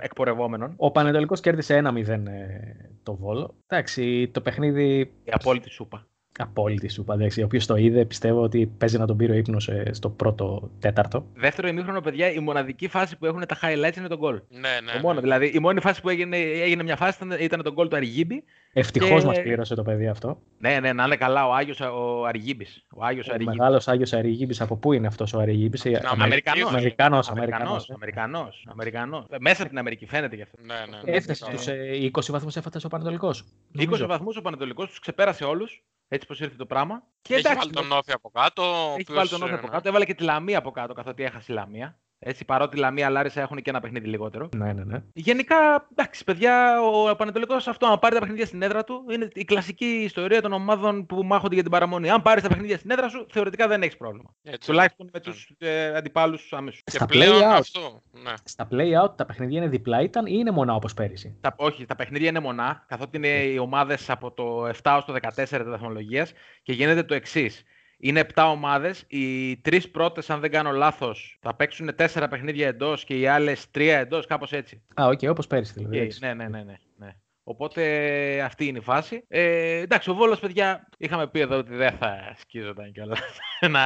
εκπορευόμενων. Ο Πανετολικός κέρδισε 1-0 ε, το Βόλο. Εντάξει, το παιχνίδι Η απόλυτη σούπα. Απόλυτη σου εντάξει. Ο οποίος το είδε, πιστεύω ότι παίζει να τον πήρε ο ύπνος στο πρώτο τέταρτο. Δεύτερο ημίχρονο, παιδιά, η μοναδική φάση που έχουν τα highlights είναι τον γκολ. ναι, ναι. Το ναι. μόνο, δηλαδή, η μόνη φάση που έγινε, έγινε μια φάση ήταν, ήταν τον γκολ του Αργίμπη. Ευτυχώς Και- μας πλήρωσε το παιδί αυτό. Ναι, ναι, να είναι καλά ο Άγιος ο Αργίμπης. Ο Άγιος Ο Αργίμπης. μεγάλος Άγιος Αριγίμπη, από πού είναι αυτός ο Αριγίμπη. Αμερικανός. Αμερικανός. Αμερικανός, Αμερικανός, Αμερικανός. Μέσα από την Αμερική φαίνεται γι' αυτό. Ναι, ναι, ναι. Έφτασε Καλά. του 20 βαθμούς, έφτασε ο Πανετολικός. 20 βαθμούς ο Πανετολικός τους ξεπέρασε όλους, έτσι πως ήρθε το πράγμα. Και Έχει εντάξει, βάλει τον Όφη από κάτω. ο έχει οποίος, βάλει τον Όφη ε, από κάτω, έβαλε και τη Λαμία από κάτω, καθότι έχασε η Λαμία. Έτσι, παρότι η Λαμία Λάρισα έχουν και ένα παιχνίδι λιγότερο. Ναι, ναι, ναι. Γενικά, εντάξει, παιδιά, ο Πανετολικό αυτό, αν πάρει τα παιχνίδια στην έδρα του, είναι η κλασική ιστορία των ομάδων που μάχονται για την παραμονή. Αν πάρεις τα παιχνίδια στην έδρα σου, θεωρητικά δεν έχεις πρόβλημα. έτσι. Τουλάχιστον με τους ε, αντιπάλους άμεσου. Και Στα πλέον play-out. αυτό. Ναι. Στα play-out τα παιχνίδια είναι διπλά ήταν ή είναι μονά όπως πέρυσι; Τα, όχι, τα παιχνίδια είναι μονά, καθότι είναι οι ομάδες από το 7 ως το 14 τη βαθμολογία και γίνεται το εξής. Είναι 7 ομάδες. Οι τρεις πρώτες, αν δεν κάνω λάθος, θα παίξουν 4 παιχνίδια εντός και οι άλλες 3 εντός, κάπως έτσι. Α, οκ, όπως πέρυσι δηλαδή. Και- εντάξει. ναι, ναι, ναι, ναι, ναι. Οπότε αυτή είναι η φάση. Ε, εντάξει, ο Βόλος, παιδιά, είχαμε πει εδώ ότι δεν θα σκίζονταν κιόλας να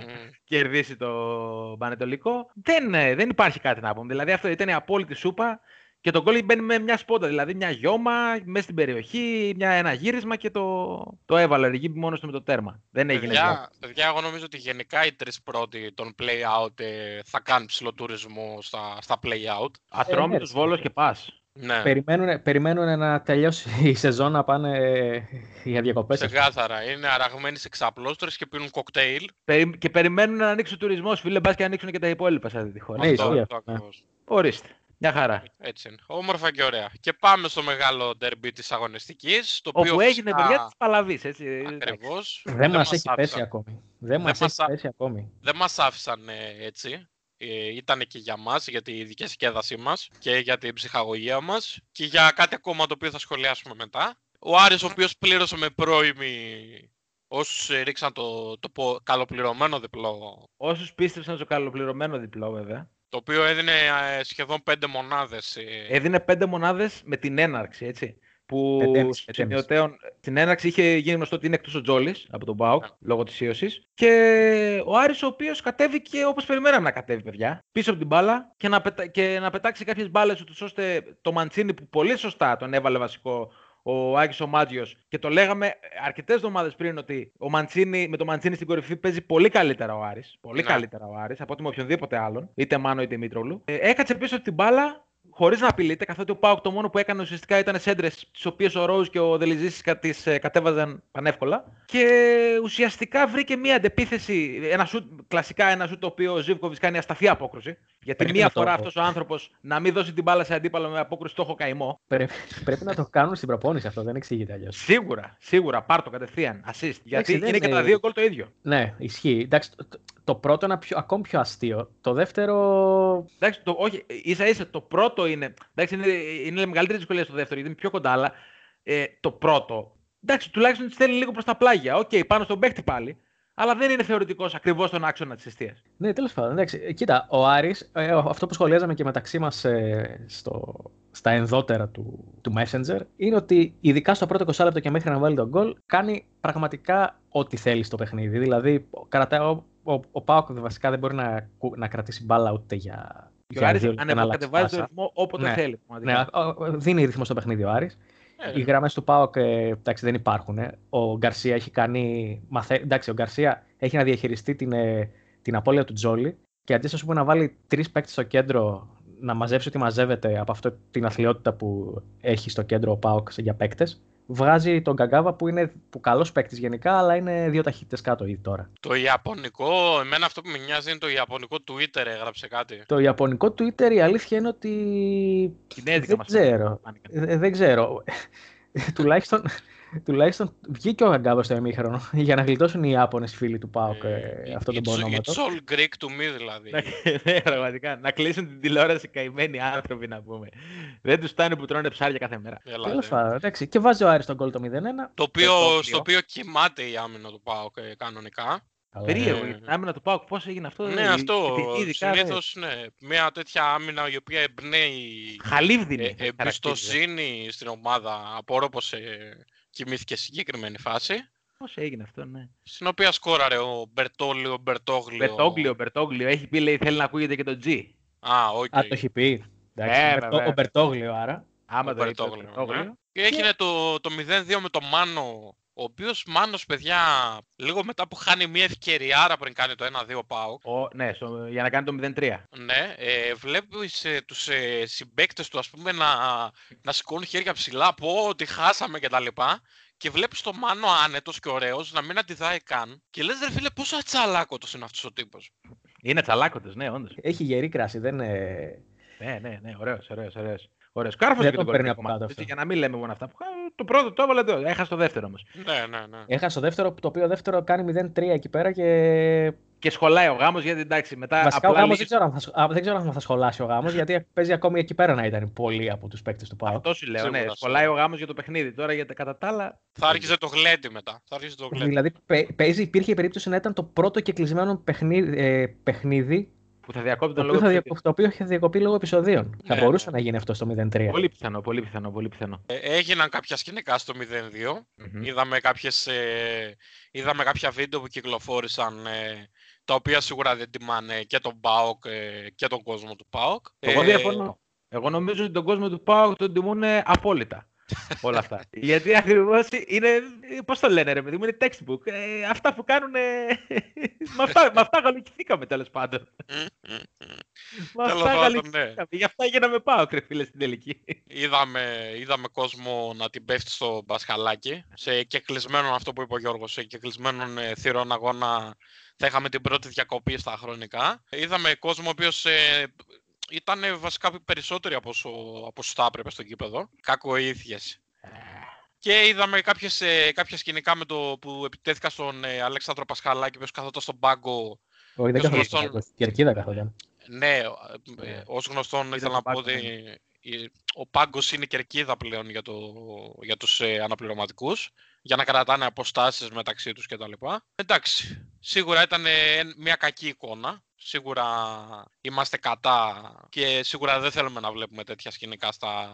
Μμ. κερδίσει το Πανετολικό. Δεν, ε, δεν υπάρχει κάτι να πούμε. Δηλαδή αυτό ήταν η απόλυτη σούπα Και το γκολ μπαίνει με μια σπόντα, δηλαδή μια γιώμα μέσα στην περιοχή, μια, ένα γύρισμα και το, το έβαλε εκεί μόνος του με το τέρμα. Δεν έγινε Παιδιά, γιώμα. παιδιά, εγώ νομίζω ότι γενικά οι τρεις πρώτοι των play-out ε, θα κάνουν ψηλό τουρισμό στα, στα play-out. Ατρόμητος, ναι, Βόλος και Πας. Ναι, Περιμένουν, περιμένουν να τελειώσει η σεζόν να πάνε ε, για διακοπές. ξεκάθαρα. Είναι αραγμένοι σε ξαπλώστρες και πίνουν κοκτέιλ. Περι- Και περιμένουν να ανοίξει ο τουρισμός, φίλε, μπας και ανοίξουν και τα υπόλοιπα σε αυτή τη χώρα. Ναι, Αυτό, ισχύει αυτό αυτό, ναι. ακριβώς. Ορίστε. Μια χαρά. Έτσι είναι. Όμορφα και ωραία. Και πάμε στο μεγάλο ντερμπι της αγωνιστικής. Το οποίο Όπου έγινε φυσικά- παιδιά της Παλαβής, έτσι. Ακριβώς. Δεν μας έχει άφησαν. πέσει ακόμη. Δεν μας μας έχει α- πέσει ακόμη. Δεν μας άφησαν ε, έτσι. Ε, ήταν και για μας, για τη διασκέδασή μας και για την ψυχαγωγία μας και για κάτι ακόμα το οποίο θα σχολιάσουμε μετά. Ο Άρης ο οποίος πλήρωσε με πρώιμη όσους ε, ρίξαν το, το πο- καλοπληρωμένο διπλό Όσους πίστεψαν στο καλοπληρωμένο διπλό, βέβαια. Το οποίο έδινε ε, σχεδόν πέντε μονάδες. ε, Έδινε πέντε μονάδες με την έναρξη, έτσι. Που Μετέμιση, μετέμιση. σημειωτέων, στην έναρξη είχε γίνει γνωστό ότι είναι εκτός ο Τζόλης από τον Μπάουκ, Ναι. λόγω της ίωσης. Και ο Άρης ο οποίος κατέβηκε όπως περιμέναμε να κατέβει, παιδιά. Πίσω από την μπάλα και να, πετα... και να πετάξει κάποιες μπάλες ούτως ώστε το Μαντσίνη που πολύ σωστά τον έβαλε βασικό ο Άκης ο Μάτζιος και το λέγαμε αρκετές εβδομάδες πριν ότι ο Μαντσίνη, με το Μαντσίνη στην κορυφή παίζει πολύ καλύτερα ο Άρης. Πολύ Ναι. καλύτερα ο Άρης από ότι με οποιονδήποτε άλλον, είτε Μάνο είτε Μήτρολου. Ε, έκατσε πίσω από την μπάλα χωρίς να απειλείται, καθότι ο Πάουκ το μόνο που έκανε ουσιαστικά ήταν σέντρες, τις οποίες ο Ρόουζ και ο Δελιζή τις κατέβαζαν πανεύκολα. Και ουσιαστικά βρήκε μία αντεπίθεση, ένα σουτ, κλασικά ένα σουτ το οποίο ο Ζήβκοβιτς κάνει ασταθή απόκρουση. Γιατί Πρέπει μία να το φορά πω. αυτός ο άνθρωπος να μην δώσει την μπάλα σε αντίπαλο με απόκρουση, το έχω καημό. Πρέπει, πρέπει να το κάνουν στην προπόνηση αυτό, δεν εξηγείται αλλιώς. Σίγουρα, σίγουρα, πάρ το κατευθείαν. Assist. Γιατί δεν είναι και είναι- τα δύο γκολ το ίδιο. Ναι, ισχύει. Εντάξει, το, το- το πρώτο είναι πιο, ακόμη πιο αστείο. Το δεύτερο. Εντάξει, το, όχι, ίσα ίσα το πρώτο είναι. Εντάξει, είναι, είναι μεγαλύτερη δυσκολία στο δεύτερο γιατί είναι πιο κοντά, αλλά ε, το πρώτο. Εντάξει, τουλάχιστον της στέλνει λίγο προς τα πλάγια. Οκ, πάνω στον παίχτη πάλι. Αλλά δεν είναι θεωρητικώς ακριβώς στον άξονα της εστίας. Ναι, τέλος πάντων. Εντάξει, ε, κοίτα, ο Άρης, ε, ο- αυτό που σχολιάζαμε και μεταξύ μας στο, στα ενδότερα του, του Messenger, είναι ότι ειδικά στο πρώτο 20 λεπτό και μέχρι να βάλει τον γκολ, κάνει πραγματικά ό,τι θέλει στο παιχνίδι. Δηλαδή, κρατάει, ο, ο, ο Πάοκ βασικά δεν μπορεί να, κου- να κρατήσει μπάλα ούτε για. Και ο για Άρης δύο λεπτά να αλλάξει ανεβοκατεβάζει το πάσα. ρυθμό όποτε Ναι. θέλει. Ναι, πραγματικά. ο- ο- δίνει ρυθμό στο παιχνίδι ο Άρης. ε, Οι γραμμές του ΠΑΟΚ ε, εντάξει, δεν υπάρχουν. ε. Ο Γκαρσία έχει κάνει. Μαθα... Εντάξει, ο Γκαρσία έχει να διαχειριστεί την, ε, την απώλεια του Τζόλι και αντί ας πούμε, να βάλει τρεις παίκτες στο κέντρο να μαζέψει ό,τι μαζεύεται από αυτή την αθλειότητα που έχει στο κέντρο ο ΠΑΟΚ για παίκτες, βγάζει τον Γκαγκάβα που είναι που καλός παίκτης γενικά, αλλά είναι δύο ταχύτητες κάτω ήδη τώρα. Το Ιαπωνικό, εμένα αυτό που με νοιάζει είναι το Ιαπωνικό Twitter έγραψε κάτι. Το Ιαπωνικό Twitter η αλήθεια είναι ότι. Κινέζικα δεν μας ξέρω. φάνηκαν. Ε, δεν ξέρω. τουλάχιστον, τουλάχιστον βγήκε ο Γαγκάβας στο εμίχρονο για να γλιτώσουν οι Ιάπωνες φίλοι του ΠΑΟΚ ε, αυτό τον it's, πονόματο. it's all Greek to me δηλαδή. Ναι, πραγματικά. Να κλείσουν την τηλεόραση καημένοι άνθρωποι να πούμε. Δεν τους φτάνει που τρώνε ψάρια κάθε μέρα. Έλα, Τέλος δε. πάντων, εντάξει. Και βάζει ο Άρης τον γκολ το 0-1. Το οποίο, Πετώκλειο. στο οποίο κοιμάται η άμυνα του ΠΑΟΚ ε, κανονικά. Καλά, Περίεργο. Ε, Η άμυνα του Πάουκ πώς έγινε αυτό; ναι, ε, αυτό. ειδική, ειδικά, Συνήθως, ναι. Μια τέτοια άμυνα η οποία εμπνέει Χαλίβδινη. ε, θα χαρακτήριζε. εμπιστοσύνη στην ομάδα. Απορώ πως ε, κοιμήθηκε σε συγκεκριμένη φάση. Πώς έγινε αυτό, ναι. Στην οποία σκόραρε ο Μπερτόλιο Μπερτόγλιο. Μπερτόγλιο, Μπερτόγλιο. Έχει πει, λέει, θέλει να ακούγεται και το G. Α, οκ. Α, το έχει πει. Εντάξει, Ε, ο Μπερτό- βέβαια. ο Μπερτόγλιο άρα. Άμα Ο το είπε, Μπερτόγλιο, Μπερτόγλιο. ναι. Και έγινε το, το 0-2 με το Μάνο. Ο οποίος Μάνος, παιδιά, λίγο μετά που χάνει μια ευκαιριάρα πριν κάνει το 1-2 ΠΑΟΚ. Ο, ναι, στο, για να κάνει το 0-3. Ναι, ε, βλέπεις ε, τους ε, συμπαίκτες του ας πούμε να, να σηκώνουν χέρια ψηλά πω ότι χάσαμε και τα λοιπά και βλέπεις το Μάνο άνετος και ωραίος να μην αντιδράει καν και λες ρε φίλε πόσο ατσαλάκωτος είναι αυτός ο τύπος. Είναι τσαλάκωτο, ναι, όντως. Έχει γερή κράση. Δεν είναι... Ναι, ναι, ναι, ωραίος, ωραίος, ωραίος. Ωραίος. Κάρφωσε Δεν και τον τον παίρνει κορυφαίο από κομμάτι, κάτω έτσι, αυτό. Για να μην λέμε μόνο αυτά. που χα- Το πρώτο το έβαλε εδώ. Έχασε το δεύτερο όμως. Ναι, ναι, ναι. Έχασε το δεύτερο, το οποίο δεύτερο κάνει 0-3 εκεί πέρα και. Και σχολάει ο γάμος γιατί εντάξει μετά. Βασικά ο απλά γάμος λέει- δεν, ξέρω αν θα, σχ- α, δεν ξέρω αν θα σχολάσει ο γάμος, γιατί παίζει ακόμη εκεί πέρα να ήταν πολλοί από τους παίκτες του ΠΑΟΚ. Αυτό σου λέω. Ναι, Σίγουρα, σχολάει σίγουρα. ο γάμος για το παιχνίδι. Τώρα για τα κατά τα άλλα. Θα άρχιζε το γλέντι μετά. Θα άρχιζε το γλέντι. Δηλαδή παί- παίζει, υπήρχε η περίπτωση να ήταν το πρώτο και κλεισμένο παιχνίδι, ε, παιχνίδι Που θα διακόπτει το, τον οποίο λόγο. θα, του δια- το οποίο είχε διακοπεί λόγω επεισοδίων. θα Ναι, μπορούσε ναι. να γίνει αυτό στο 0-3. Πολύ πιθανό, πολύ πιθανό, πολύ πιθανό. Ε, έγιναν κάποια σκηνικά στο 0-2. Μμμ. Είδαμε, κάποιες, ε, είδαμε κάποια βίντεο που κυκλοφόρησαν ε, τα οποία σίγουρα δεν τιμάνε και τον ΠΑΟΚ ε, και τον κόσμο του ΠΑΟΚ. Εγώ Ε, διαφωνώ. Εγώ νομίζω ότι τον κόσμο του ΠΑΟΚ τον τιμούν απόλυτα όλα αυτά. Γιατί ακριβώς είναι. Πώς το λένε, ρε παιδί μου, είναι textbook. Ε, αυτά που κάνουν. Ε, με αυτά, με αυτά γαλικηθήκαμε τέλος πάντων. με Τέλος αυτά πάντων, γαλικηθήκαμε. ναι. Γι' αυτά γίναμε πάω, κρε φίλε, στην τελική. Είδαμε, είδαμε κόσμο να την πέφτει στο μπασχαλάκι. Σε κεκλεισμένον αυτό που είπε ο Γιώργος, σε κεκλεισμένον ε, θύρον αγώνα θα είχαμε την πρώτη διακοπή στα χρονικά. Είδαμε κόσμο ο οποίος ε, ήταν βασικά περισσότεροι από όσο, από όσο θα έπρεπε στο κήπεδο. Κακοήθειες. Και είδαμε κάποιες, ε, κάποια σκηνικά με το που επιτέθηκα στον ε, Αλέξανδρο Πασχαλάκη, ο οποίος καθόταν στον πάγκο. Όχι, δεν Ποιος καθόταν. γνωστόν- στην Κερκίδα καθόταν. Ναι, ε, Ναι. ε, ως γνωστόν ήθελα τον να πω πάγκο, ότι ναι. η- ο πάγκος είναι κερκίδα πλέον για, το, για τους ε, αναπληρωματικούς για να κρατάνε αποστάσεις μεταξύ τους κτλ. Εντάξει, σίγουρα ήταν ε, μια κακή εικόνα. Σίγουρα είμαστε κατά και σίγουρα δεν θέλουμε να βλέπουμε τέτοια σκηνικά στα,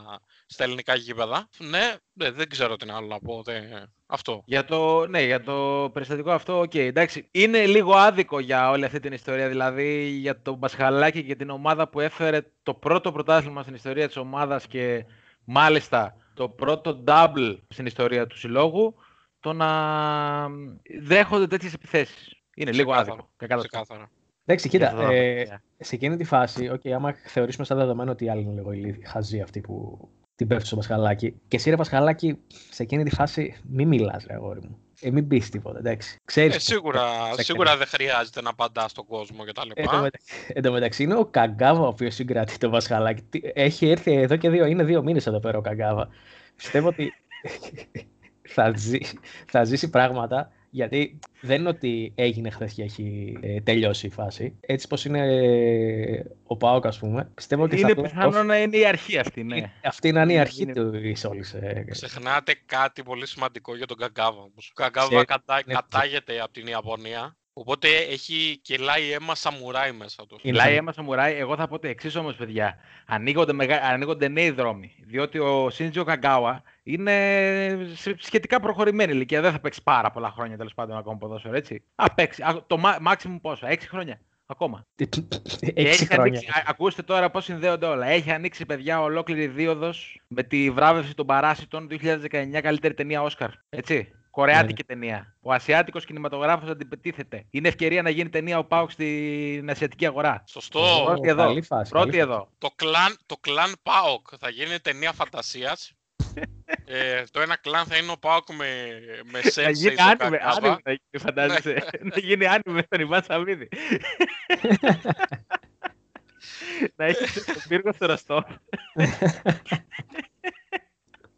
στα ελληνικά γήπεδα. Ναι, ναι, δεν ξέρω τι άλλο να πω. δεν- Αυτό. Για το, ναι, για το περιστατικό αυτό, οκ, εντάξει. Είναι λίγο άδικο για όλη αυτή την ιστορία. Δηλαδή για τον Πασχαλάκη και την ομάδα που έφερε το πρώτο πρωτάθλημα στην ιστορία της ομάδας και μάλιστα το πρώτο double στην ιστορία του συλλόγου, το να δέχονται τέτοιες επιθέσεις. Είναι λίγο Ξεκάθαρα, άδικο. Κακά τα ψέματα. Ξεκάθαρα. Εντάξει, Για κοίτα, αυτό θα ε, πω, σε εκείνη τη φάση, okay, άμα θεωρήσουμε σαν δεδομένο ότι οι άλλοι είναι λίγο ηλίθιοι, χαζοί αυτοί που την πέφτουν στο Πασχαλάκι. Και εσύ, ρε Πασχαλάκι, σε εκείνη τη φάση μην μιλάς, ρε αγόρι μου. Ε, μην πεις τίποτα, εντάξει. Ξέρεις Ε, πώς- σίγουρα, σε σίγουρα δεν χρειάζεται να απαντάς στον κόσμο κτλ. Εν τω μετα- Εν τω μεταξύ είναι ο Καγκάβα ο οποίος συγκρατεί το Πασχαλάκι. Τι- Έχει έρθει εδώ και δύο, είναι δύο μήνες εδώ πέρα ο Καγκάβα. Πιστεύω ότι θα, ζει, θα ζήσει πράγματα γιατί δεν είναι ότι έγινε χθες και έχει ε, τελειώσει η φάση. Έτσι πως είναι ε, ο Πάοκ, ας πούμε. Πιστεύω ότι Είναι θα πιθανό να είναι η αρχή αυτή, ναι. Αυτή να είναι η αρχή Είναι- του όλη. Ε, Ξεχνάτε κάτι πολύ σημαντικό για τον Καγκάβα όμως. Ο Καγκάβα Ξέρει- κατα... ναι. κατάγεται από την Ιαπωνία, οπότε έχει κελάει αίμα σαμουράι μέσα του. Είναι Μιλάει σαν- αίμα σαμουράι, εγώ θα πω το εξής όμως, παιδιά. Ανοίγονται, μεγα... ανοίγονται νέοι δρόμοι. Διότι ο Σίντζο Καγκάουα είναι σε σχετικά προχωρημένη ηλικία. Δεν θα παίξει πάρα πολλά χρόνια τέλος πάντων ακόμα ποδόσφαιρο, έτσι. Α, παίξει. Α, το maximum πόσο, 6 χρόνια ακόμα. Και Έξι έχει χρόνια. ανοίξει, α- ακούστε τώρα πώς συνδέονται όλα. Έχει ανοίξει, παιδιά, ολόκληρη δίωδος με τη βράβευση των Παράσιτων 2019 καλύτερη ταινία Όσκαρ. Έτσι. Κορεάτικη Ναι. ταινία. Ο Ασιάτικος κινηματογράφος αντιπετίθεται. Είναι ευκαιρία να γίνει ταινία ο Πάουκ στην Ασιατική αγορά. Σωστό. Ω, Πρώτη εδώ. καλή φάση, Πρώτη καλή εδώ. Το κλάν, το κλάν ΠΑΟΚ θα γίνει ταινία φαντασίας. ε, το ένα κλάν θα είναι ο ΠΑΟΚ με, με Να σένσεϊ γίνει στο άνιμε, Κακάβα. άνιμε να γίνει, φαντάζεσαι. να γίνει άνιμε στον Ιβάν Σαββίδη. να έχει τον πύργο στο Ροστό.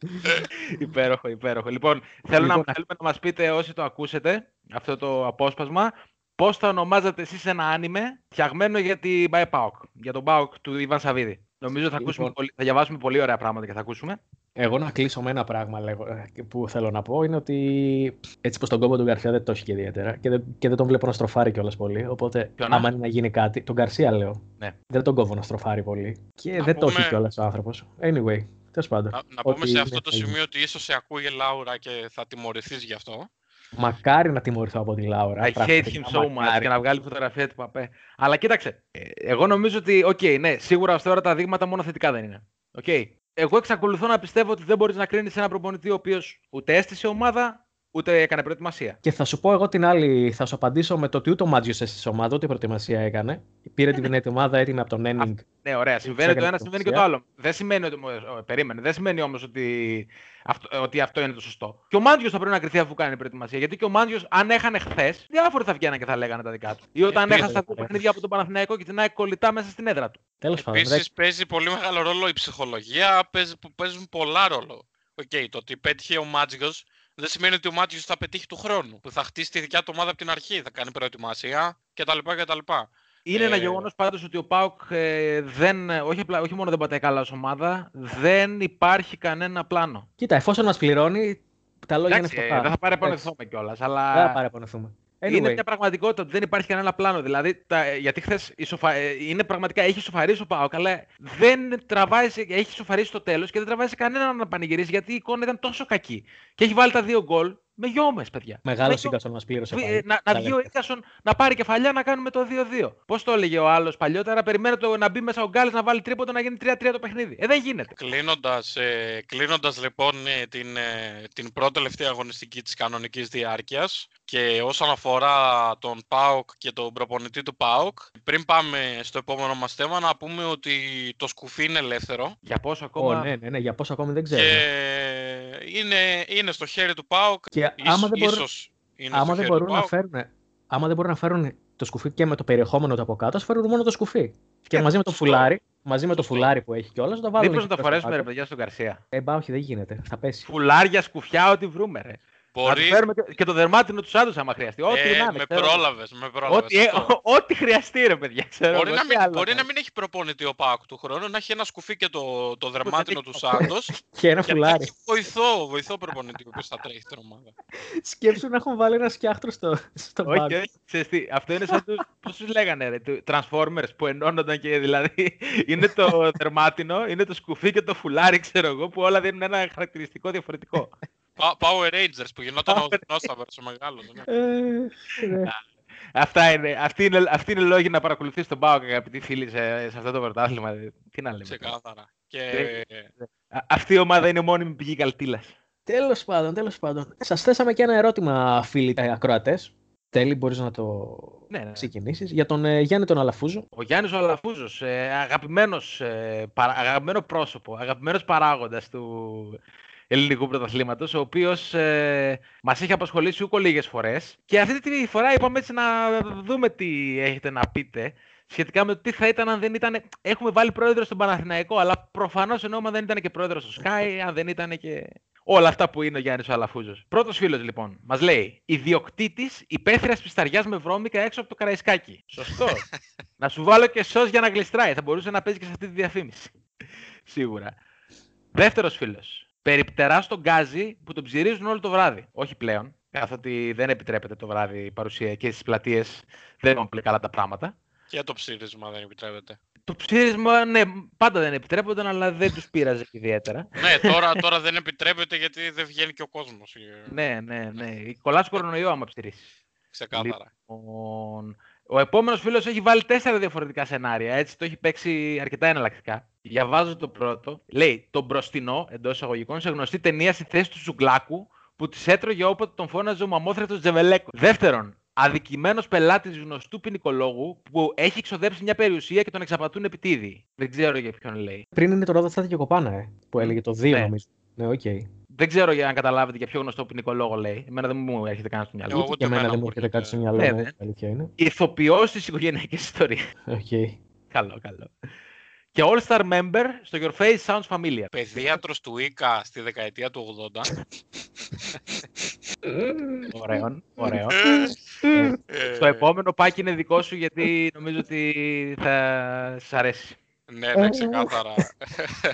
υπέροχο, υπέροχο. Λοιπόν, θέλω να, Λοιπόν, θέλουμε να μας πείτε όσοι το ακούσετε, αυτό το απόσπασμα, πώς θα ονομάζατε εσείς ένα άνιμε φτιαγμένο για την Μπάε Πάοκ, για τον Πάοκ του Ιβάν Σαββίδη. Νομίζω θα, ακούσουμε Λοιπόν. πολύ, θα διαβάσουμε πολύ ωραία πράγματα και θα ακούσουμε. Εγώ να κλείσω με ένα πράγμα λέγω, ε, που θέλω να πω είναι ότι έτσι πως τον κόμπο του Γκαρσία δεν το έχει και ιδιαίτερα και δεν, και δεν τον βλέπω να στροφάρει κιόλας πολύ. Οπότε, Ποιον, άμα α; είναι να γίνει κάτι, τον Γκαρσία λέω. Ναι. Δεν τον κόβω να στροφάρει πολύ. Και Να δεν το πούμε- έχει κιόλας ο άνθρωπος. Anyway, τέλο πάντων. Να, να Ό,τι πούμε σε είναι αυτό το θα γίνει. σημείο ότι ίσως σε ακούει η Λάουρα και θα τιμωρηθείς γι' αυτό. Μακάρι να τιμωρηθώ από τη Λάουρα. I hate πραγματικά, him so much μακάρι. και να βγάλει φωτογραφία του Παπέ. Αλλά κοίταξε, ε, εγώ νομίζω ότι, οκ, ναι, σίγουρα ως τώρα τα δείγματα μόνο θετικά δεν είναι. Οκ. Εγώ εξακολουθώ να πιστεύω ότι δεν μπορείς να κρίνεις ένα προπονητή ο οποίος ούτε έστησε ομάδα, ούτε έκανε προετοιμασία. Και θα σου πω εγώ την άλλη, θα σου απαντήσω με το ότι ούτε ο Μάντζιος έστησε ομάδα, ούτε προετοιμασία έκανε. Πήρε την δυνατή ομάδα έτοιμη από τον Χένινγκ. Ναι, ωραία. Συμβαίνει το έκανε ένα, συμβαίνει και το προετοιμασία. άλλο. Δεν σημαίνει ότι. ε, Περίμενε. Δεν σημαίνει όμως ότι, αυτό, ότι αυτό είναι το σωστό. Και ο Μάντζιο θα πρέπει να κριθεί αφού κάνει προετοιμασία. Γιατί και ο Μάντζιο, αν έχανε χθες, διάφοροι θα βγαίνανε και θα λέγανε τα δικά του. Ή όταν Επίσης, έχασε τα δύο ε. παιχνίδια από τον Παναθηναϊκό και την ΑΕΚ κολλητά μέσα στην έδρα του. Τέλος πάντων. δεν- Επίσης παίζει πολύ μεγάλο ρόλο η ψυχολογία, παίζει, που παίζουν πολλά ρόλο. Οκ, το ότι πέτυχε ο Μάντζιος δεν σημαίνει ότι ο Μάντζιος θα πετύχει του χρόνου. Που θα χτίσει τη δικιά του ομάδα από την αρχή, θα κάνει προετοιμασία κτλ. κτλ. Είναι ένα Ε, γεγονός πάντως ότι ο ΠΑΟΚ ε, δεν, όχι, απλά, όχι μόνο δεν πατάει καλά ως ομάδα, δεν υπάρχει κανένα πλάνο. Κοίτα, εφόσον μας πληρώνει, τα λόγια Εντάξει, είναι ε, φτωχά. δεν θα Εντάξει, παρεπονεθούμε κιόλας, αλλά. Δεν θα παραπονεθούμε. Είναι Anyway, μια πραγματικότητα ότι δεν υπάρχει κανένα πλάνο. Δηλαδή, τα, γιατί χθες είναι πραγματικά έχει σοφαρίσει ο Πάοκ, αλλά δεν τραβάει, σε- έχει σοφαρίσει στο τέλος και δεν τραβάει σε κανέναν να πανηγυρίσει γιατί η εικόνα ήταν τόσο κακή. Και έχει βάλει τα δύο γκολ Με γιόμες, παιδιά. Μεγάλο Με Ίκασον μας πλήρωσε. Βι- πάλι. ε, Να, να Τα βγει ο λεφτά. Ίκασον να πάρει κεφαλιά να κάνουμε το 2-2. Πώς το έλεγε ο άλλος παλιότερα, περιμένω το, να μπει μέσα ο Γκάλε να βάλει τρίποντο να γίνει 3-3 το παιχνίδι. Ε, δεν γίνεται. Κλείνοντας, ε, κλείνοντας λοιπόν ε, την, ε, την πρώτη τελευταία αγωνιστική της κανονικής διάρκειας και όσον αφορά τον ΠΑΟΚ και τον προπονητή του ΠΑΟΚ, πριν πάμε στο επόμενο μας θέμα να πούμε ότι το σκουφί είναι ελεύθερο Για πόσο Ω, ακόμα. ναι, ναι, ναι, για πόσο ακόμη δεν ξέρω. και είναι, είναι στο χέρι του ΠΑΟΚ. Και άμα Ίσως- δεν μπορούν, ίσως είναι άμα στο δεν χέρι του μπορούν να ΠΑΟΚ. φέρουν, άμα δεν μπορούν να φέρουν το σκουφί και με το περιεχόμενο του από κάτω, ας φέρουν μόνο το σκουφί. Και Ε, μαζί με το σωστό. φουλάρι, μαζί με το Σωστό. φουλάρι που έχει κιόλας, το βάλουν. Μήπως να εκεί το προς φορέσουμε ρε κάτω. παιδιά στον Καρσία. Ε, μπα, όχι, δεν γίνεται. Θα πέσει. Φουλάρια, σκουφιά, ό,τι βρούμε. Ρε. Να του Μπορεί, φέρουμε και, και το δερμάτινο τους Σάντου άμα χρειαστεί. Ό,τι ε, να είναι. με ξέρω. πρόλαβες, με πρόλαβες. Ό,τι, ε, αυτό. ό, ό,τι χρειαστεί, ρε παιδιά. Ξέρω, Μπορεί, εγώ, να τι μην, άλλο μπορεί να κάνει. μην έχει προπονητή ο Πάοκ του χρόνου, να έχει ένα σκουφί και το, το δεν δερμάτινο έχει του Σάντος Και ένα και να φουλάρι. έχει βοηθό, βοηθό προπονητή ο οποίος θα τρέχει την ομάδα. Σκέψου να έχουν βάλει ένα σκιάχτρο στο, στο Όχι, μπάγκο. όχι. Ξέρεις τι, αυτό είναι σαν τους, πώς τους λέγανε ρε, του- Transformers που ενώνονταν και δηλαδή είναι το δερμάτινο, είναι το σκουφί και το φουλάρι ξέρω εγώ που όλα δίνουν ένα χαρακτηριστικό διαφορετικό. Πα- Power Rangers που γινόταν ο Power δεινόσαυρος ο μεγάλος. ναι. Ε, ναι. Αυτά είναι, αυτή είναι, αυτή είναι λόγοι να παρακολουθείς τον ΠΑΟΚ αγαπητοί φίλοι σε, σε αυτό το πρωτάθλημα. Τι να λέμε. Ξεκάθαρα. Και Α- Αυτή η ομάδα είναι μόνιμη πηγή καλτήλας. Τέλος πάντων, τέλος πάντων. Σας θέσαμε και ένα ερώτημα, φίλοι ακροατές. Τέλει, μπορείς να το Ναι, ναι. ξεκινήσεις. Για τον ε, Γιάννη τον Αλαφούζο. Ο Γιάννης ο Αλαφούζος, ε, αγαπημένος, ε, παρα- αγαπημένο πρόσωπο, αγαπημένος παράγοντας του ελληνικού πρωταθλήματος, ο οποίος ε, μας έχει απασχολήσει ούκο λίγες φορές. Και αυτή τη φορά είπαμε έτσι να δούμε τι έχετε να πείτε σχετικά με το τι θα ήταν αν δεν ήταν... Έχουμε βάλει πρόεδρο στον Παναθηναϊκό, αλλά προφανώς εννοούμε αν δεν ήταν και πρόεδρος στο Sky, αν δεν ήταν και όλα αυτά που είναι ο Γιάννης ο Αλαφούζος. Πρώτος φίλος λοιπόν, μας λέει «Ιδιοκτήτης υπαίθριας πισταριάς με βρώμικα έξω από το Καραϊσκάκι». Σωστό. να σου βάλω και σως για να γλιστράει. Θα μπορούσε να παίζει και σε αυτή τη διαφήμιση. Σίγουρα. Δεύτερος φίλος. Περιπτερά στον Γκάζι που τον ψυρίζουν όλο το βράδυ. Όχι πλέον, καθότι δεν επιτρέπεται το βράδυ η παρουσία και στις πλατείες δεν είναι πολύ καλά τα πράγματα. και το ψήρισμα δεν επιτρέπεται. Το ψήρισμα, ναι, πάντα δεν επιτρέπονταν, αλλά δεν τους πείραζε και ιδιαίτερα. ναι, τώρα, τώρα δεν επιτρέπεται γιατί δεν βγαίνει και ο κόσμος. ε, ναι, ναι, ναι. Κολλάς κορονοϊό άμα ψηρίσεις. Ξεκάθαρα. Λοιπόν, ο επόμενος φίλος έχει βάλει τέσσερα διαφορετικά σενάρια, έτσι το έχει παίξει αρκετά εναλλακτικά. Διαβάζω το πρώτο. Λέει, τον μπροστινό, εντός εισαγωγικών, σε γνωστή ταινία στη θέση του Σουγκλάκου, που της έτρωγε όποτε τον φώναζε ο μαμόθρευτος Τζεβελέκος. Δεύτερον, αδικημένος πελάτης γνωστού ποινικολόγου που έχει εξοδέψει μια περιουσία και τον εξαπατούν επιτίδη. Δεν ξέρω για ποιον λέει. Πριν είναι το Ρόδα, Τσάντα και Κοπάνα, ε, που έλεγε το 2 Ναι. νομίζω. Ναι, οκ. Δεν ξέρω για να καταλάβετε για ποιο γνωστό ποινικολόγο λέει. Εμένα δεν μου έρχεται καν στο μυαλό. Εγώ Ούτε ούτε και εμένα εμένα δεν μου μου έρχεται κάτι στο έρχεται. μυαλό Ναι, μου. ναι. η Αλήθεια είναι. Ηθοποιός της οικογενειακής ιστορίας. Οκ. καλό, καλό. Και All-Star Member στο Your Face Sounds Familiar. Παιδίατρος του ΙΚΑ στη δεκαετία του 80. Ωραίο, ωραίο. Ε, Στο επόμενο πάκι είναι δικό σου γιατί νομίζω ότι θα σας αρέσει. Ναι, ναι, ξεκάθαρα.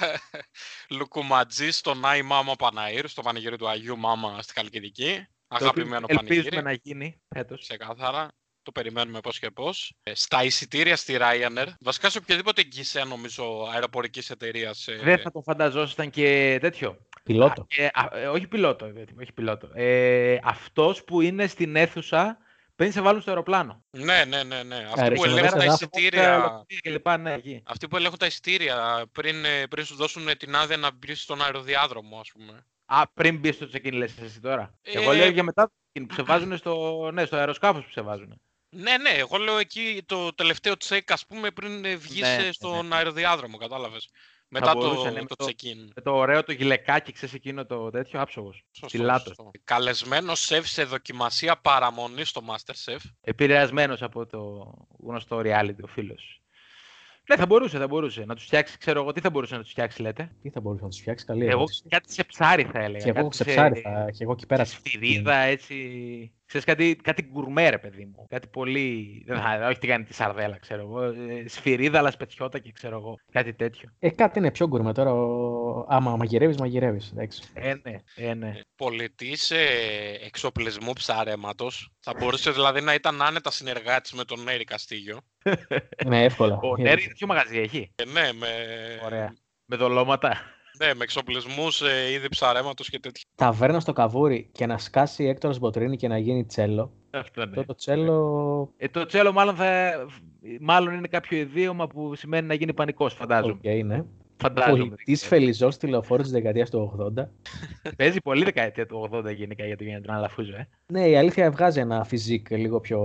Λουκουματζή στον Άι Μάμα Παναήρ, στο πανηγύρι του Αγίου Μάμα στη Χαλκιδική. Το οποίο Αγαπημένο Ελπίζουμε πανηγύρι. να γίνει φέτος. Ξεκάθαρα. Το περιμένουμε πώς και πώς. Ε, Στα εισιτήρια στη Ryanair, βασικά σε οποιαδήποτε εγγύσια νομίζω αεροπορικής εταιρείας. ε, Δεν θα το φανταζόσασταν και τέτοιο. Πιλότο. Ε, α, ε, όχι πιλότο, ε, όχι πιλότο. Ε, αυτός που είναι στην αίθουσα πριν σε βάλουν στο αεροπλάνο. Ναι, ναι, ναι, ναι. Αυτοί Άρα, που και ελέγχουν μέσα τα εδάφη, εισιτήρια. Και λοιπά, ναι, εκεί. Αυτοί που ελέγχουν τα εισιτήρια πριν, ε, πριν σου δώσουν ε, την άδεια να μπεις στον αεροδιάδρομο, ας πούμε. Α, πριν μπεις στο check-in λες εσύ τώρα. Ε, Εγώ λέω για μετά το check-in που σε βάζουν στο, ναι, στο αεροσκάφος που σε βάζουν. Ναι, ναι, εγώ λέω εκεί το τελευταίο τσεκ, ας πούμε, πριν ε, βγεις Ναι, ε, ναι, στον αεροδιάδρομο, κατάλαβες. Μετά μπορούσε, το, ναι, με το το- check-in. Με το ωραίο το γυλαικάκι, ξέρεις εκείνο το τέτοιο, άψογος. Σωστό, Πιλάτος. σωστό. Καλεσμένος σεφ σε δοκιμασία παραμονή στο Masterchef. Επηρεασμένος από το γνωστό reality ο φίλος. Ναι, θα μπορούσε, θα μπορούσε. Να τους φτιάξει, ξέρω εγώ, τι θα μπορούσε να τους φτιάξει, λέτε; Τι θα μπορούσε να τους φτιάξει, καλή Εγώ ερώτηση. κάτι σε ψάρι θα έλεγα. Και εγώ κάτι σε ψάρι θα. Και εγώ εκεί πέρα. σε σφυρίδα, έτσι. Ξέρεις, κάτι, κάτι γκουρμέ, ρε παιδί μου. Κάτι πολύ. Δεν θα, όχι τι κάνει τη σαρδέλα, ξέρω εγώ. Ε, Σφυρίδα, αλλά σπετιώτα και ξέρω εγώ. Κάτι τέτοιο. Ε, κάτι είναι πιο γκουρμέ τώρα. ο- Άμα μαγειρεύεις, μαγειρεύεις. Ε, ναι, ε, ναι. Πωλητής ε, εξοπλισμού ψαρέματος. Θα μπορούσε δηλαδή να ήταν άνετα συνεργάτης με τον Νέρη Καστίγιο. Ναι, εύκολα. Ο Νέρη τέτοιο μαγαζί έχει; Ε, ναι, με... Ωραία. Με δολώματα. Ναι, με εξοπλισμούς ε, είδη ψαρέματος και τέτοια. Ταβέρνα στο καβούρι και να σκάσει Έκτορα Μποτρίνη και να γίνει τσέλο. Αυτό ναι. Αυτό το τσέλο. Ε, το τσέλο μάλλον, θα, μάλλον είναι κάποιο ιδίωμα που σημαίνει να γίνει πανικός, φαντάζομαι. Οκ, ναι. Φαντάζομαι. Πωλητής φελιζόλ στη λεωφόρο της δεκαετίας του 80. Παίζει πολύ δεκαετία του 80 γενικά για το Γιάννη τον Αλαφούζο, ε. Ναι, η αλήθεια βγάζει ένα φιζίκ λίγο πιο.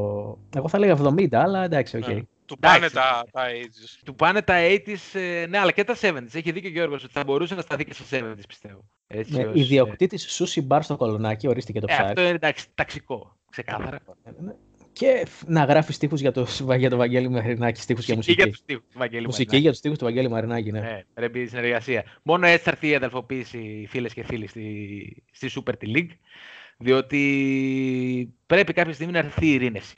Εγώ θα λέγα 70, αλλά εντάξει, οκ. Ναι. Του πάνε Εντάξει. τα, τα ages. Του πάνε τα 80s, ε, ναι, αλλά και τα 70s. Έχει δίκιο ο Γιώργος ότι θα μπορούσε να σταθεί και στα 70s, πιστεύω. Έτσι, Ναι, ως, ε, ιδιοκτήτης Σούσι Μπαρ στο Κολονάκι, ορίστηκε το ε, ψάρι. αυτό είναι εντάξει, ταξικό, ξεκάθαρα. Ναι. Και φ- να γράφεις στίχους για το, για το Βαγγέλη Μαρινάκη, στίχους και Μουσική για μουσική. τους στίχους του Βαγγέλη Μουσική Μαρινάκη. για τους στίχους του Βαγγέλη Μαρινάκη, ναι. Ναι, πρέπει η συνεργασία. Μόνο έτσι θα έρθει η αδελφοποίηση, φίλες και φίλοι, στη, στη Super League. Διότι πρέπει κάποια στιγμή να έρθει η ειρήνευση.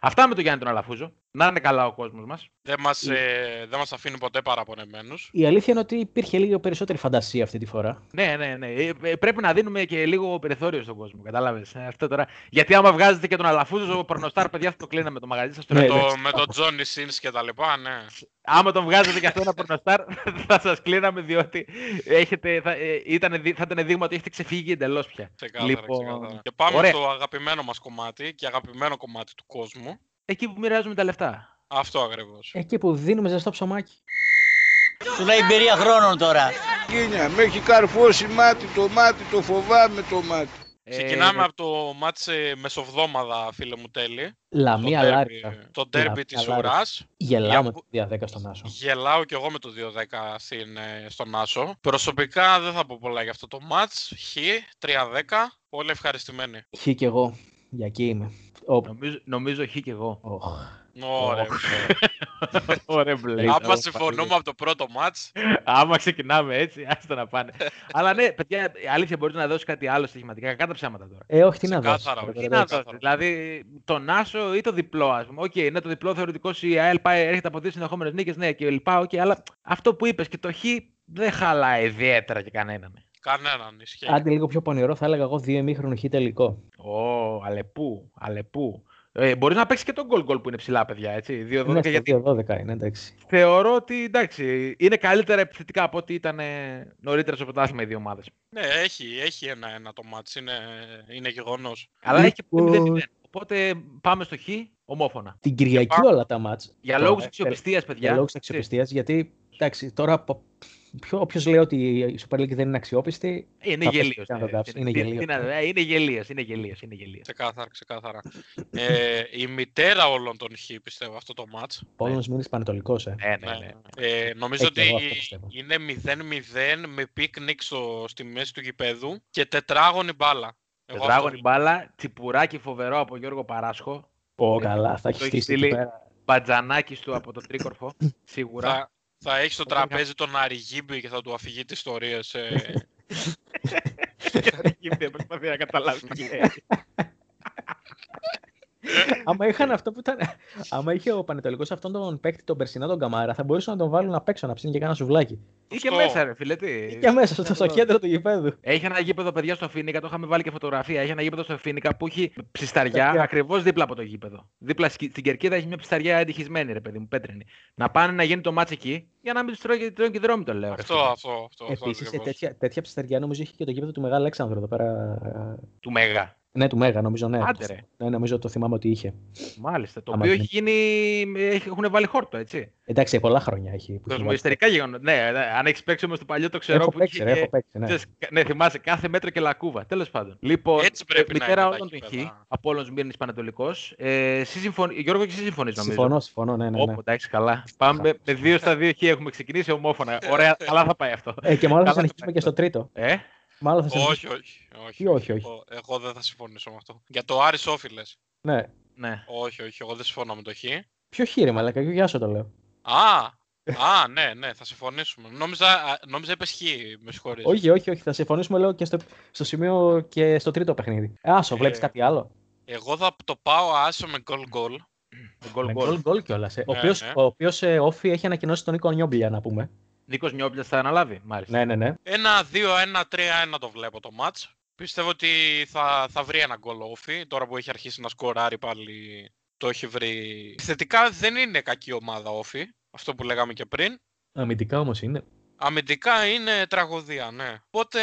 Αυτά με τον Γιάννη τον Αλαφούζο. Να είναι καλά ο κόσμος μας. Δεν μας, ε, δεν μας αφήνει ποτέ παραπονεμένους. Η αλήθεια είναι ότι υπήρχε λίγο περισσότερη φαντασία αυτή τη φορά. Ναι, ναι, ναι. Ε, ε, Πρέπει να δίνουμε και λίγο περιθώριο στον κόσμο. Κατάλαβες. Αυτό τώρα. Γιατί άμα βγάζετε και τον Αλαφούζο, ο Πορνοστάρ, παιδιά, θα το κλείναμε το μαγαζί σας. Ναι, με, ναι. το, με τον Johnny Sins και τα λοιπά, ναι. Άμα τον βγάζετε και αυτό ένα Πορνοστάρ, θα σας κλείναμε διότι έχετε, θα, ε, ήταν, δει- θα ήταν δείγμα ότι έχετε ξεφύγει εντελώς πια. Ξεκάθαρα, Λοιπόν, ξεκάθαρα. Και πάμε ωραία. στο αγαπημένο μας κομμάτι και αγαπημένο κομμάτι του κόσμου. Εκεί που μοιράζουμε τα λεφτά. Αυτό ακριβώς. Εκεί που δίνουμε ζεστό ψωμάκι. Σου λέει εμπειρία χρόνων τώρα. Κίνια, με έχει καρφώσει μάτι το μάτι, το φοβάμαι το μάτι. Ξεκινάμε Ε, από το μάτς ε, μεσοβδόμαδα, φίλε μου τέλει. Λαμία το Λάρισα. derby- Το ντέρμπι Λαμία της Λάρισα. ουράς. Γελάω με Για- το δια 10 στον Άσο. Γελάω κι εγώ με το 2-10 στην, ε, στον Άσο. Προσωπικά δεν θα πω πολλά για αυτό το μάτς. Χ, 3-10. Όλοι ευχαριστημένοι. Χ και εγώ. Για εκεί είμαι. Ο... Νομίζω, νομίζω χ και εγώ. Οχ. Ωραία. Ωραία, μπλε. Άμα συμφωνούμε από το πρώτο μάτς, Άμα ξεκινάμε έτσι, άστο να πάνε. Αλλά ναι, παιδιά, η αλήθεια μπορεί να δώσει κάτι άλλο στοιχηματικά. Κατά ψέματα τώρα. Ε, όχι, τι να δώσει. Ξεκάθαρα, τώρα, όχι. Τι τώρα, να εντάξει. δώσει. Δηλαδή, τον Άσο ή το διπλό, ας πούμε. Οκ, ναι, το διπλό θεωρητικός η ΑΕΛ πάει, έρχεται από δύο συνεχόμενες νίκες, ναι, και λοιπά. Οκ, αλλά αυτό που είπες και το Χ δεν χαλάει ιδιαίτερα και κανέναν. κανέναν ισχύει. Άντε λίγο πιο πονηρό, θα έλεγα εγώ δύο ημίχρονο Χ τελικό. Ω, αλεπού, αλεπού. Ε, μπορεί να παίξει και τον γκολ γκολ που είναι ψηλά, παιδιά. Έτσι. 2-12, Ναι, στο γιατί 2-12 είναι, εντάξει. θεωρώ ότι εντάξει, είναι καλύτερα επιθετικά από ό,τι ήταν ε, νωρίτερα στο πρωτάθλημα οι δύο ομάδες. Ναι, έχει, έχει ένα-ένα το ματς. Είναι, είναι γεγονός. Αλλά έχει και Λοιπόν. 0-0. Οπότε πάμε στο Χ, ομόφωνα. Την Κυριακή πάμε. όλα τα μάτς. Για Τώρα, λόγου ε, αξιοπιστίας, παιδιά. Για λόγους ξέρεις, αξιοπιστίας, γιατί εντάξει, τώρα από- ποιο- όποιος λέει ότι η Super League δεν είναι αξιόπιστη, Είναι θα πέσει γελίος. και να το κάψει. Είναι γελίος. Είναι γελίος, είναι γελίος. Είναι γελίος. Ξεκάθαρα, ξεκάθαρα. ε, η μητέρα όλων των Χ, πιστεύω, αυτό το μάτς. Πόλωνος μείνεις πανετολικός, ε. Ναι, ναι, ναι. Ε, νομίζω Ε, και εγώ ότι αυτό πιστεύω. είναι 0-0 με πίκνικ στο, στη μέση του γηπέδου και τετράγωνη μπάλα. Εγώ αυτό Τετράγωνη βλέπω. μπάλα, τσιπουράκι φοβερό από Γιώργο Παράσχο. Πω Ε, καλά, θα το έχει έχει στήσει εκεί στείλει. πέρα. Μπατζανάκι του από το τρίκορφο. Σίγουρα. Θα, θα έχει στο Ωραία. τραπέζι τον Αριγίμπη και θα του αφηγεί τις ιστορίες. Ε, Δεν προσπαθεί να καταλάβει τι λέει. Άμα είχαν αυτό που ήταν. Άμα είχε ο Πανετολικός αυτόν τον παίκτη, τον Περσινά, τον Καμάρα, θα μπορούσαν να τον βάλουν απ' έξω να ψήνει και κάνα σουβλάκι. Ή και Αυτό. μέσα, ρε φίλε. Τι. Και μέσα στο, στο κέντρο του γηπέδου. Έχει ένα γήπεδο, παιδιά, στο Φίνικα, το είχαμε βάλει και φωτογραφία. Έχει ένα γήπεδο στο Φίνικα που έχει ψισταριά Ψισταριά. ακριβώς δίπλα από το γήπεδο. Δίπλα σκι- στην κερκίδα έχει μια ψισταριά εντυχισμένη, ρε παιδί μου, πέτρινη. Να πάνε να γίνει το μάτσο εκεί για να μην τους τρώει τρώνε και δρόμοι, το λέω. ρε αυτό, φίλε. αυτό, αυτό. αυτό Επίσης, ακριβώς. τέτοια, τέτοια ψιστεριά νομίζω είχε και το γήπεδο του Μεγάλου Αλέξανδρου εδώ πέρα. Του Μέγα. Ναι, του Μέγα, νομίζω, ναι. Άντε, ρε. Ναι, νομίζω το θυμάμαι ότι είχε. Μάλιστα. Το Άμα οποίο είναι. έχει γίνει. Έχουν βάλει χόρτο, έτσι. Εντάξει, πολλά χρόνια έχει. που έχει βάλει. Κοσμοϊστερικά γεγονότα. Ναι, ναι, αν έχεις παίξει όμως το παλιό, το ξέρω Έχω που παίξει, είχε. ρε, έχω παίξει, ναι. ξέρεις, κα- ναι, θυμάσαι κάθε μέτρο και λακκούβα. Τέλος πάντων. Λοιπόν, Έτσι πρέπει ε, να μητέρα είναι τα όλων των Χ, γήπεδα. από όλων Μύρνη Πανατολικός. Ε, εσύ συμφωνεί- Γιώργο, και εσύ συμφωνείς νομίζω; Συμφωνώ, συμφωνώ, ναι, ναι. ναι. Όπω, εντάξει, καλά. Πάμε με, με δύο στα δύο Χ έχουμε ξεκινήσει ομόφωνα. Ωραία, καλά θα πάει αυτό. Ε, και μάλλον θα Καλά συνεχίσουμε πάει και στο τρίτο. Ε, Μάλλον θα συνεχίσουμε. Όχι, όχι. όχι, Τι όχι, όχι. Εγώ, εγώ δεν θα συμφωνήσω με αυτό. Για το Άρης Όφιλες. Ναι. ναι. Όχι, όχι, εγώ δεν συμφωνώ με το Χ. Ποιο χείρε, μαλάκα, γεια σου το λέω. Α, α, ναι, ναι, θα συμφωνήσουμε. Νόμιζα, α, νόμιζα είπες Χ, με συγχωρείς. όχι, όχι, όχι. Θα συμφωνήσουμε, λέω, και στο, στο σημείο και στο τρίτο παιχνίδι. Ε, Άσο, βλέπεις Ε, κάτι άλλο; Εγώ θα το πάω άσο με γκολ γκολ. Γκολ Με γκολ. γκολ γκολ κιόλας. Ο Ναι, οποίος ναι. ο οποίος, ε, όφη έχει ανακοινώσει τον Νίκο Νιόμπλια, να πούμε. Νίκος Νιόμπλια θα αναλάβει, μάλιστα. Ναι, ναι, ναι. Ένα 2-1-3-1 το βλέπω το μάτς. Πιστεύω ότι θα, θα βρει ένα γκολ όφη, τώρα που έχει αρχίσει να σκοράρει πάλι το έχει βρει. Θετικά δεν είναι κακή ομάδα όφη, αυτό που λέγαμε και πριν. Αμυντικά όμως είναι. Αμυντικά είναι τραγωδία, ναι. Οπότε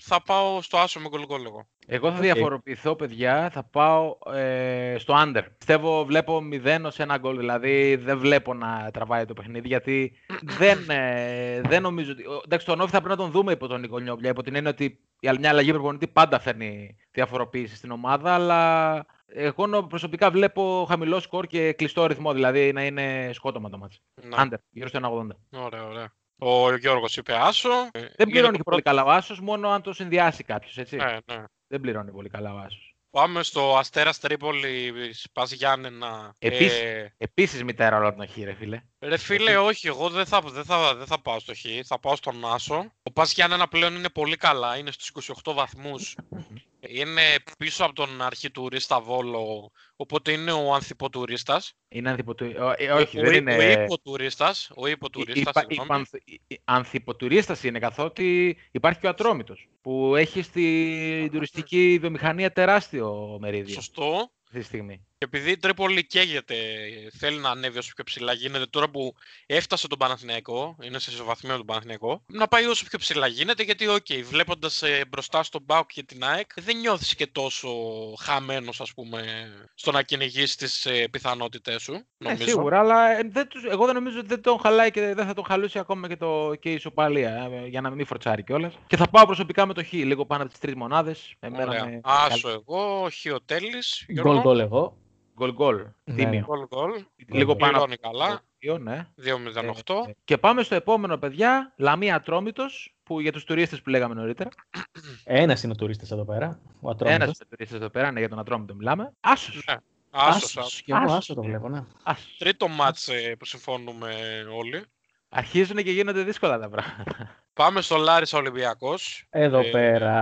θα πάω στο άσο με γκολ γκολ εγώ. Εγώ θα Οκ. διαφοροποιηθώ, παιδιά. Θα πάω ε, στο under. Πιστεύω, βλέπω 0 ως ένα γκολ. Δηλαδή, δεν βλέπω να τραβάει το παιχνίδι, γιατί δεν, ε, δεν νομίζω ότι... ο- Εντάξει, τον ΟΦΗ θα πρέπει να τον δούμε υπό τον Νίκο Νιόπλια, υπό την έννοια ότι η άλλη- μια αλλαγή προπονητή πάντα φέρνει διαφοροποίηση στην ομάδα, αλλά εγώ νο- προσωπικά βλέπω χαμηλό σκορ και κλειστό ρυθμό, δηλαδή να είναι σκότωμα το ματς. Ναι. Under, γύρω στο 1,80. Ωραία, ωραία. Ο Γιώργος είπε άσο. Ε, Δεν είναι πληρώνει το και πολύ καλά ο Άσος, μόνο αν το συνδυάσει κάποιος, έτσι. Ναι, ναι. Δεν πληρώνει πολύ καλά ο Άσος. Πάμε στο Αστέρας Τρίπολη, Πας Γιάννενα. Επίσης. Ε, Επίσης μητέρα όλων των χ, ρε φίλε. Ρε φίλε, όχι, εγώ δεν θα, δεν, θα, δεν θα πάω στο Χ, θα πάω στον Άσο. Ο Πας Γιάννενα πλέον είναι πολύ καλά, είναι στους 28 βαθμούς. Είναι πίσω από τον αρχιτουρίστα Βόλο, οπότε είναι ο ανθιποτουρίστας. Είναι ανθιποτου... Ω- ε, όχι, ο, δεν υ- είναι... ο υποτουρίστας, ο υποτουρίστας, Υπα- συγγνώμη. υπανθ- η- ανθιποτουρίστας είναι καθότι υπάρχει και ο Ατρόμητος που έχει στην τουριστική βιομηχανία τεράστιο μερίδιο Σωστό. αυτή τη στιγμή. Και επειδή η Τρίπολη καίγεται, θέλει να ανέβει όσο πιο ψηλά γίνεται, τώρα που έφτασε τον Παναθηναϊκό, είναι σε ισοβαθμίο τον Παναθηναϊκό, να πάει όσο πιο ψηλά γίνεται, γιατί, οκ, okay, βλέποντα μπροστά στον Μπάουκ και την ΑΕΚ, δεν νιώθεις και τόσο χαμένος, ας πούμε, στο να κυνηγήσει τις ε, πιθανότητές σου. Ναι, Νομίζω. σίγουρα, αλλά ε, δεν τους, εγώ δεν νομίζω ότι δεν τον χαλάει και δεν θα τον χαλούσε ακόμα και, το, και η ισοπαλία, ε, για να μην φορτσάρει κιόλας. Και θα πάω προσωπικά με το Χ, λίγο πάνω από τις τρεις μονάδες. Ωραία. Άσο εγώ, Χιωτέλης. Γκολ γκολ εγώ. Γκολ γκολ. Ναι. Τίμιο. Γκολ γκολ. Λίγο πάνω από Πληρώνει καλά. το ναι. 2-0-8. Ε, Και πάμε στο επόμενο, παιδιά. Λαμία Ατρόμητος, που για τους τουρίστες που λέγαμε νωρίτερα. Ένας είναι ο τουρίστας εδώ πέρα. Ο Ατρόμητος. Ένας τουρίστες εδώ πέρα, ναι, για τον Ατρόμητο μιλάμε. Άσος. Ναι. Άσος, Άσος. άσος. Και εγώ Άσος. άσο το βλέπω, ναι. Άσος. Τρίτο μάτς ε, που συμφωνούμε όλοι. Αρχίζουν και γίνονται δύσκολα τα πράγματα. Πάμε στο Λάρισα Ολυμπιακός. Εδώ Ε, πέρα,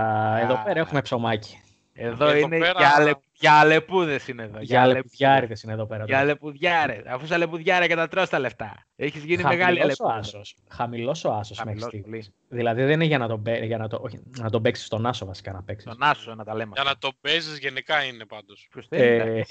εδώ α. πέρα έχουμε ψωμάκι. Εδώ, Εδώ είναι πέρα- για, αλε... για αλεπούδες είναι εδώ. Για αλεπουδιάριδες είναι εδώ πέρα. Για αλεπουδιάρες. Αφού σε αλεπουδιάρε και τα τρως τα λεφτά. Έχεις γίνει μεγάλη Χαμηλός ο αλεπούδα. άσος. Χαμηλός ο άσος μέχρι Χαμηλός στιγμής. πολύ. Δηλαδή δεν είναι για να τον, παί- για να το, όχι, να τον παίξεις στον άσο βασικά να παίξεις. Τον Άσο να τα λέμε. Για να το παίζεις γενικά είναι πάντως. Ποιος θέλει, ναι. Ε,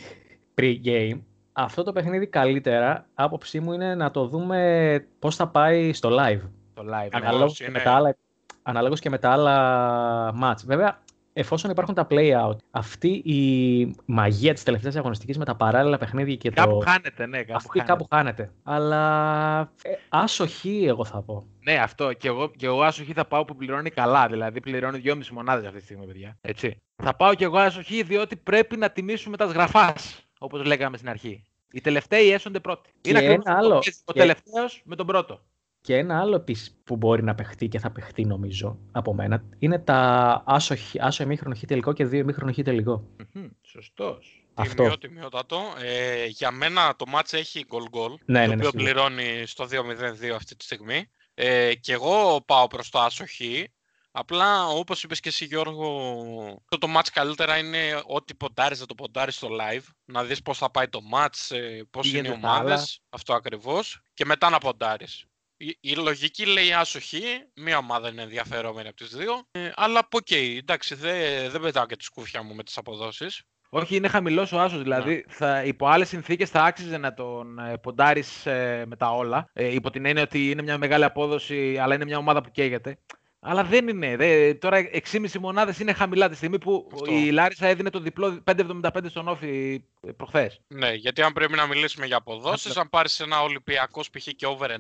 pre-game. Αυτό το παιχνίδι καλύτερα, άποψή μου είναι να το δούμε πώς θα πάει στο live. Το live. ναι. Αναλόγως και, είναι. με τα άλλα, αναλόγως και με τα άλλα match. Βέβαια, εφόσον υπάρχουν τα play-out, αυτή η μαγεία της τελευταίας αγωνιστικής με τα παράλληλα παιχνίδια και Κάπου το... χάνεται, ναι. Κάπου Αυτή χάνεται. κάπου χάνεται. Αλλά ε, άσοχη εγώ θα πω. Ναι, αυτό. Και εγώ, και εγώ άσοχη θα πάω που πληρώνει καλά. Δηλαδή πληρώνει 2,5 μονάδες αυτή τη στιγμή, παιδιά. Έτσι. Θα πάω και εγώ άσοχη διότι πρέπει να τιμήσουμε τα σγραφάς. Όπως λέγαμε στην αρχή. Οι τελευταίοι έσονται πρώτοι. Και Είναι ακριβώς ένα αυτό. άλλο. Παίζει Ο Και- τελευταίος με τον πρώτο. Και ένα άλλο επίσης που μπορεί να παιχτεί και θα παιχτεί νομίζω από μένα είναι τα άσο, χ- άσο ημίχρονο χ τελικό και δύο ημίχρονο χ τελικό. Σωστός. Αυτός. Τιμιό, τιμιότατο. Ε, για μένα το μάτς έχει γκολ γκολ, Ναι, το ναι, ναι, οποίο σίγουρα. πληρώνει στο 2-0-2 αυτή τη στιγμή. Ε, και εγώ πάω προς το άσοχη. Απλά, όπως είπες και εσύ Γιώργο, το, το match καλύτερα είναι ό,τι ποντάρεις να το ποντάρεις στο live. Να δεις πώς θα πάει το match, ε, πώς Τι είναι οι γίνεται στα άλλα. ομάδες. Αυτό ακριβώς. Και μετά να ποντάρεις. Η, η λογική λέει άσο, η μία ομάδα είναι ενδιαφερόμενη από τις δύο. Ε, αλλά οκ, εντάξει, δεν δεν πετάω και τη σκούφια μου με τις αποδόσεις. Όχι, είναι χαμηλός ο Άσος. Δηλαδή, θα, υπό άλλες συνθήκες θα άξιζε να τον ε, ποντάρεις με τα όλα. Ε, υπό την έννοια ότι είναι μια μεγάλη απόδοση, αλλά είναι μια ομάδα που καίγεται. Αλλά δεν είναι. Δε, τώρα 6,5 μονάδες είναι χαμηλά τη στιγμή που Αυτό. η Λάρισα έδινε το διπλό 5,75 στον ΟΦΗ προχθές. Ναι, γιατί αν πρέπει να μιλήσουμε για αποδόσεις, αν πάρεις ένα Ολυμπιακός π.χ. και over 1,5,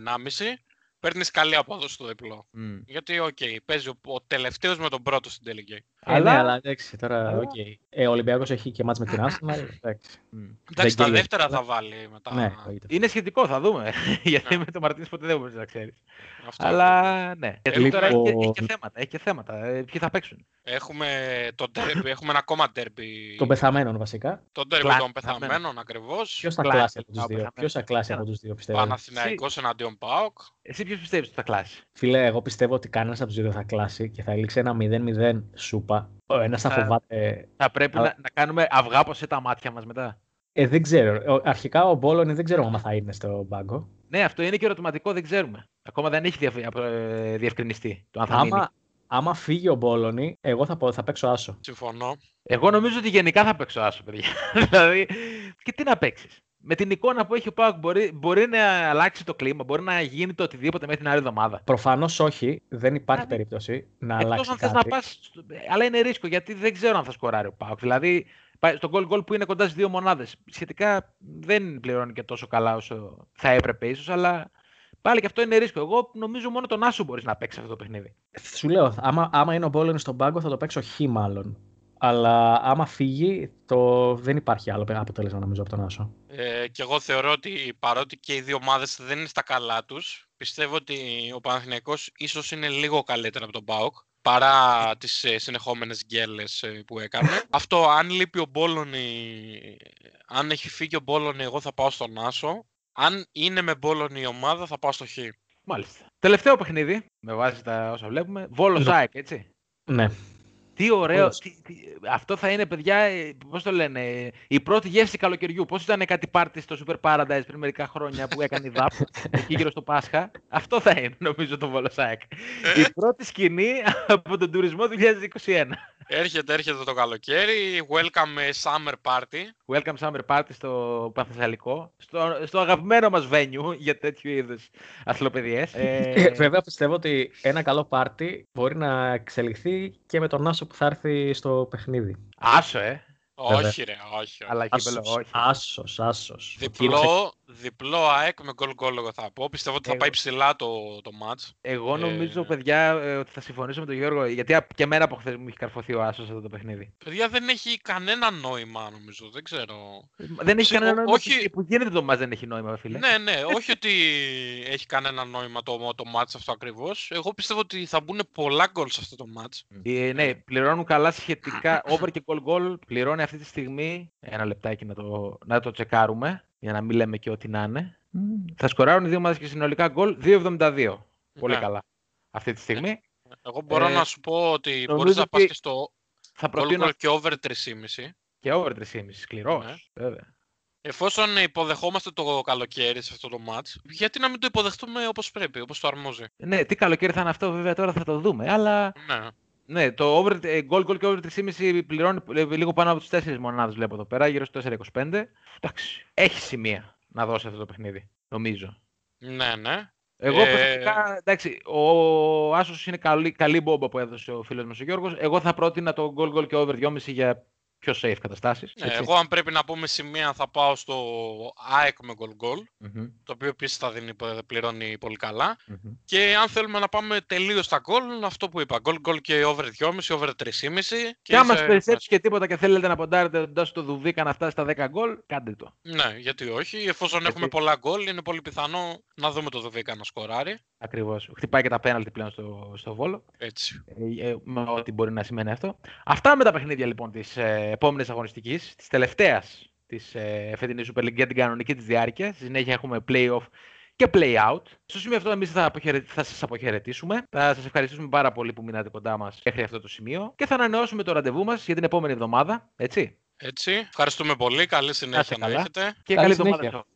παίρνεις καλή απόδοση στο διπλό. Γιατί, οκ, παίζει ο, ο τελευταίος με τον πρώτο στην τελική. Ε, ναι, αλλά εντάξει, τώρα, Αλλά- οκ. Ε, ο Ολυμπιακός έχει και ματς με την Arsenal, εντάξει. Εντάξει, τα καίγεται. δεύτερα θα βάλει μετά. Ναι, εννοείται. Είναι σχετικό, θα δούμε. Γιατί Ναι. με τον Μαρτίνη ποτέ δεν μπορείς να ξέρεις. Αυτό Αλλά ναι. Γιατί Λοιπόν- τώρα έχει, και- έχει και θέματα. Έχει και θέματα. Ε, ποιοι θα παίξουν; Έχουμε, το derby, έχουμε ένα ακόμα derby. Των πεθαμένων βασικά. Το derby Κλάσ των πεθαμένων. πεθαμένων ακριβώς. Ποιος θα Κλάση, κλάσει από τους από δύο. πεθαμένους. Ποιος θα κλάσει από τους δύο, πιστεύω; Παναθηναϊκός εναντίον ΠΑΟΚ. Εσύ ποιος πιστεύεις ότι θα κλάσει; Φίλε, εγώ πιστεύω ότι κανένας από τους δύο δεν θα κλάσει και θα λήξει ένα 0-0 σούπα. Ο ένα θα Θα- φοβάται. Θα πρέπει Αλλά- να, να κάνουμε αυγά πως τα μάτια μας μετά. Ε, δεν ξέρω. Ο- Αρχικά ο Μπόλωνη δεν ξέρω αν θα είναι στο μπάγκο. Ναι, αυτό είναι και ερωτηματικό, δεν ξέρουμε. Ακόμα δεν έχει διευ- ε, διευκρινιστεί το αν θα μείνει. Άμα, άμα φύγει ο Μπόλωνη, εγώ θα, πω, θα παίξω άσο. Συμφωνώ. Εγώ νομίζω ότι γενικά θα παίξω άσο, παιδιά. δηλαδή, και τι να παίξεις. Με την εικόνα που έχει ο Πάοκ μπορεί, μπορεί να αλλάξει το κλίμα, μπορεί να γίνει το οτιδήποτε μέχρι την άλλη εβδομάδα. Προφανώς όχι, δεν υπάρχει Α, περίπτωση να Εκτός αλλάξει αν θες κάτι. να πας, στο- αλλά είναι ρίσκο γιατί δεν ξέρω αν θα σκοράρει ο Πάοκ. Δηλαδή, πάει στο goal goal που είναι κοντά στις δύο μονάδες. Σχετικά δεν πληρώνει και τόσο καλά όσο θα έπρεπε ίσως, αλλά πάλι και αυτό είναι ρίσκο. Εγώ νομίζω μόνο τον Άσο μπορείς να παίξεις αυτό το παιχνίδι. Σου λέω, άμα, άμα είναι ο Μπόλεν στον πάγκο θα το παίξω χ μάλλον. Αλλά άμα φύγει, το... δεν υπάρχει άλλο αποτέλεσμα νομίζω από τον Άσο. Ε, και εγώ θεωρώ ότι παρότι και οι δύο ομάδες δεν είναι στα καλά τους, πιστεύω ότι ο Παναθηναϊκός ίσως είναι λίγο καλύτερα από τον ΠΑΟΚ παρά τις ε, συνεχόμενες γκέλες ε, που έκανε. Αυτό, αν λείπει ο Μπόλωνη, αν έχει φύγει ο Μπόλωνη, εγώ θα πάω στον Άσο. Αν είναι με Μπόλωνη η ομάδα, θα πάω στο Χ. Μάλιστα. Τελευταίο παιχνίδι, με βάση τα όσα βλέπουμε. Βόλο Ναι. Ζάικ, έτσι. Ναι. Τι ωραίο. Βόλος. Τι, τι- αυτό θα είναι, παιδιά, πώς το λένε, ε, η πρώτη γεύση καλοκαιριού. Πώς ήταν κάτι πάρτι στο Super Paradise πριν μερικά χρόνια που έκανε η ΔΑΠ εκεί γύρω στο Πάσχα. Αυτό θα είναι, νομίζω, το Βόλο Ζάικ. η πρώτη σκηνή από τον τουρισμό 2021. Έρχεται, έρχεται το καλοκαίρι, welcome ε, summer party. Welcome Summer Party στο Παθεσσαλικό, στο, στο αγαπημένο μας venue για τέτοιου είδους αθλοπαιδιές. Ε, Βέβαια πιστεύω ότι ένα καλό πάρτι μπορεί να εξελιχθεί και με τον Άσο που θα έρθει στο παιχνίδι. άσο, ε. Βέβαια. Όχι ρε, όχι. όχι. Αλλά κύπελο, Άσος, όχι. άσος, άσος. Διπλό, διπλό ΑΕΚ με γκολ γκολ εγώ θα πω. Πιστεύω ότι θα Εγώ- πάει ψηλά το, το match. Εγώ νομίζω, Ε. παιδιά, ε, ότι θα συμφωνήσω με τον Γιώργο, γιατί α- και εμένα από χθες μου έχει καρφωθεί ο άσος αυτό το παιχνίδι. Παιδιά δεν έχει κανένα νόημα νομίζω, δεν ξέρω. Δεν έχει Ψ- κανένα ο- νόημα όχι- που- που γίνεται το μας δεν έχει νόημα, φίλε. Ναι, ναι, όχι ότι έχει κανένα νόημα το, το match αυτό ακριβώς. Εγώ πιστεύω ότι θα μπουν πολλά γκολ σε αυτό το match. Ε, ναι, πληρώνουν καλά σχετικά. Over και goal goal πληρώνει αυτή τη στιγμή. Ένα λεπτάκι να το, να το τσεκάρουμε, για να μην λέμε και ό,τι να είναι. Θα σκοράρουν οι δύο ομάδες και συνολικά γκολ 2,72. Πολύ Ναι. καλά. Αυτή τη στιγμή. Εγώ μπορώ Ε, να σου πω ότι νομίζω μπορείς να πας ότι και στο Θα goal προτείνω goal και over 3,5. και over 3,5. Σκληρός, Ναι. βέβαια. Εφόσον υποδεχόμαστε το καλοκαίρι σε αυτό το match, γιατί να μην το υποδεχτούμε όπως πρέπει, όπως το αρμόζει; Ναι, τι καλοκαίρι θα είναι αυτό, βέβαια τώρα θα το δούμε. Αλλά Ναι. Ναι, το over, ε, goal goal και over 3,5 πληρώνει ε, λίγο πάνω από τις 4 μονάδες βλέπω εδώ πέρα, γύρω στο 4,25. Εντάξει, έχει σημεία να δώσει αυτό το παιχνίδι, νομίζω. Ναι, ναι. Εγώ Ε, προσωπικά, εντάξει, ο Άσος είναι καλή, καλή μπόμπα που έδωσε ο φίλος μας ο Γιώργος. Εγώ θα πρότεινα το goal goal και over 2,5 για πιο safe καταστάσεις. Ναι, έτσι. εγώ αν πρέπει να πούμε σημεία θα πάω στο ΑΕΚ με goal goal, Μμμ, το οποίο επίσης θα δίνει, πληρώνει πολύ καλά. μμμ. Και αν θέλουμε να πάμε τελείως στα goal, αυτό που είπα, goal goal και over 2,5, over 3,5. Και άμα σε- σας περισσέψει και τίποτα και θέλετε να ποντάρετε τον Τάσο το Δουβίκα να φτάσει στα 10 γκολ, κάντε το. Ναι, γιατί όχι. Εφόσον Γιατί- έχουμε πολλά goal, είναι πολύ πιθανό να δούμε το Δουβίκα να σκοράρει. Ακριβώς. Χτυπάει και τα πέναλτι πλέον στο, στο Βόλο. Έτσι. Ε, ε, με ό,τι μπορεί να σημαίνει αυτό. Αυτά με τα παιχνίδια λοιπόν της ε, επόμενης αγωνιστικής, της τελευταίας της ε, φετινής Super League για την κανονική της διάρκεια. Στη συνέχεια έχουμε play-off και play-out. Στο σημείο αυτό εμείς θα, αποχαιρε... θα σας αποχαιρετήσουμε. Θα σας ευχαριστήσουμε πάρα πολύ που μείνατε κοντά μας μέχρι αυτό το σημείο και θα ανανεώσουμε το ραντεβού μας για την επόμενη εβδομάδα. Έτσι. Έτσι. Ευχαριστούμε πολύ. Καλή συνέχεια να καλά. έχετε. Και Καλή καλή συνέχεια. εβδομάδα. σε όλους.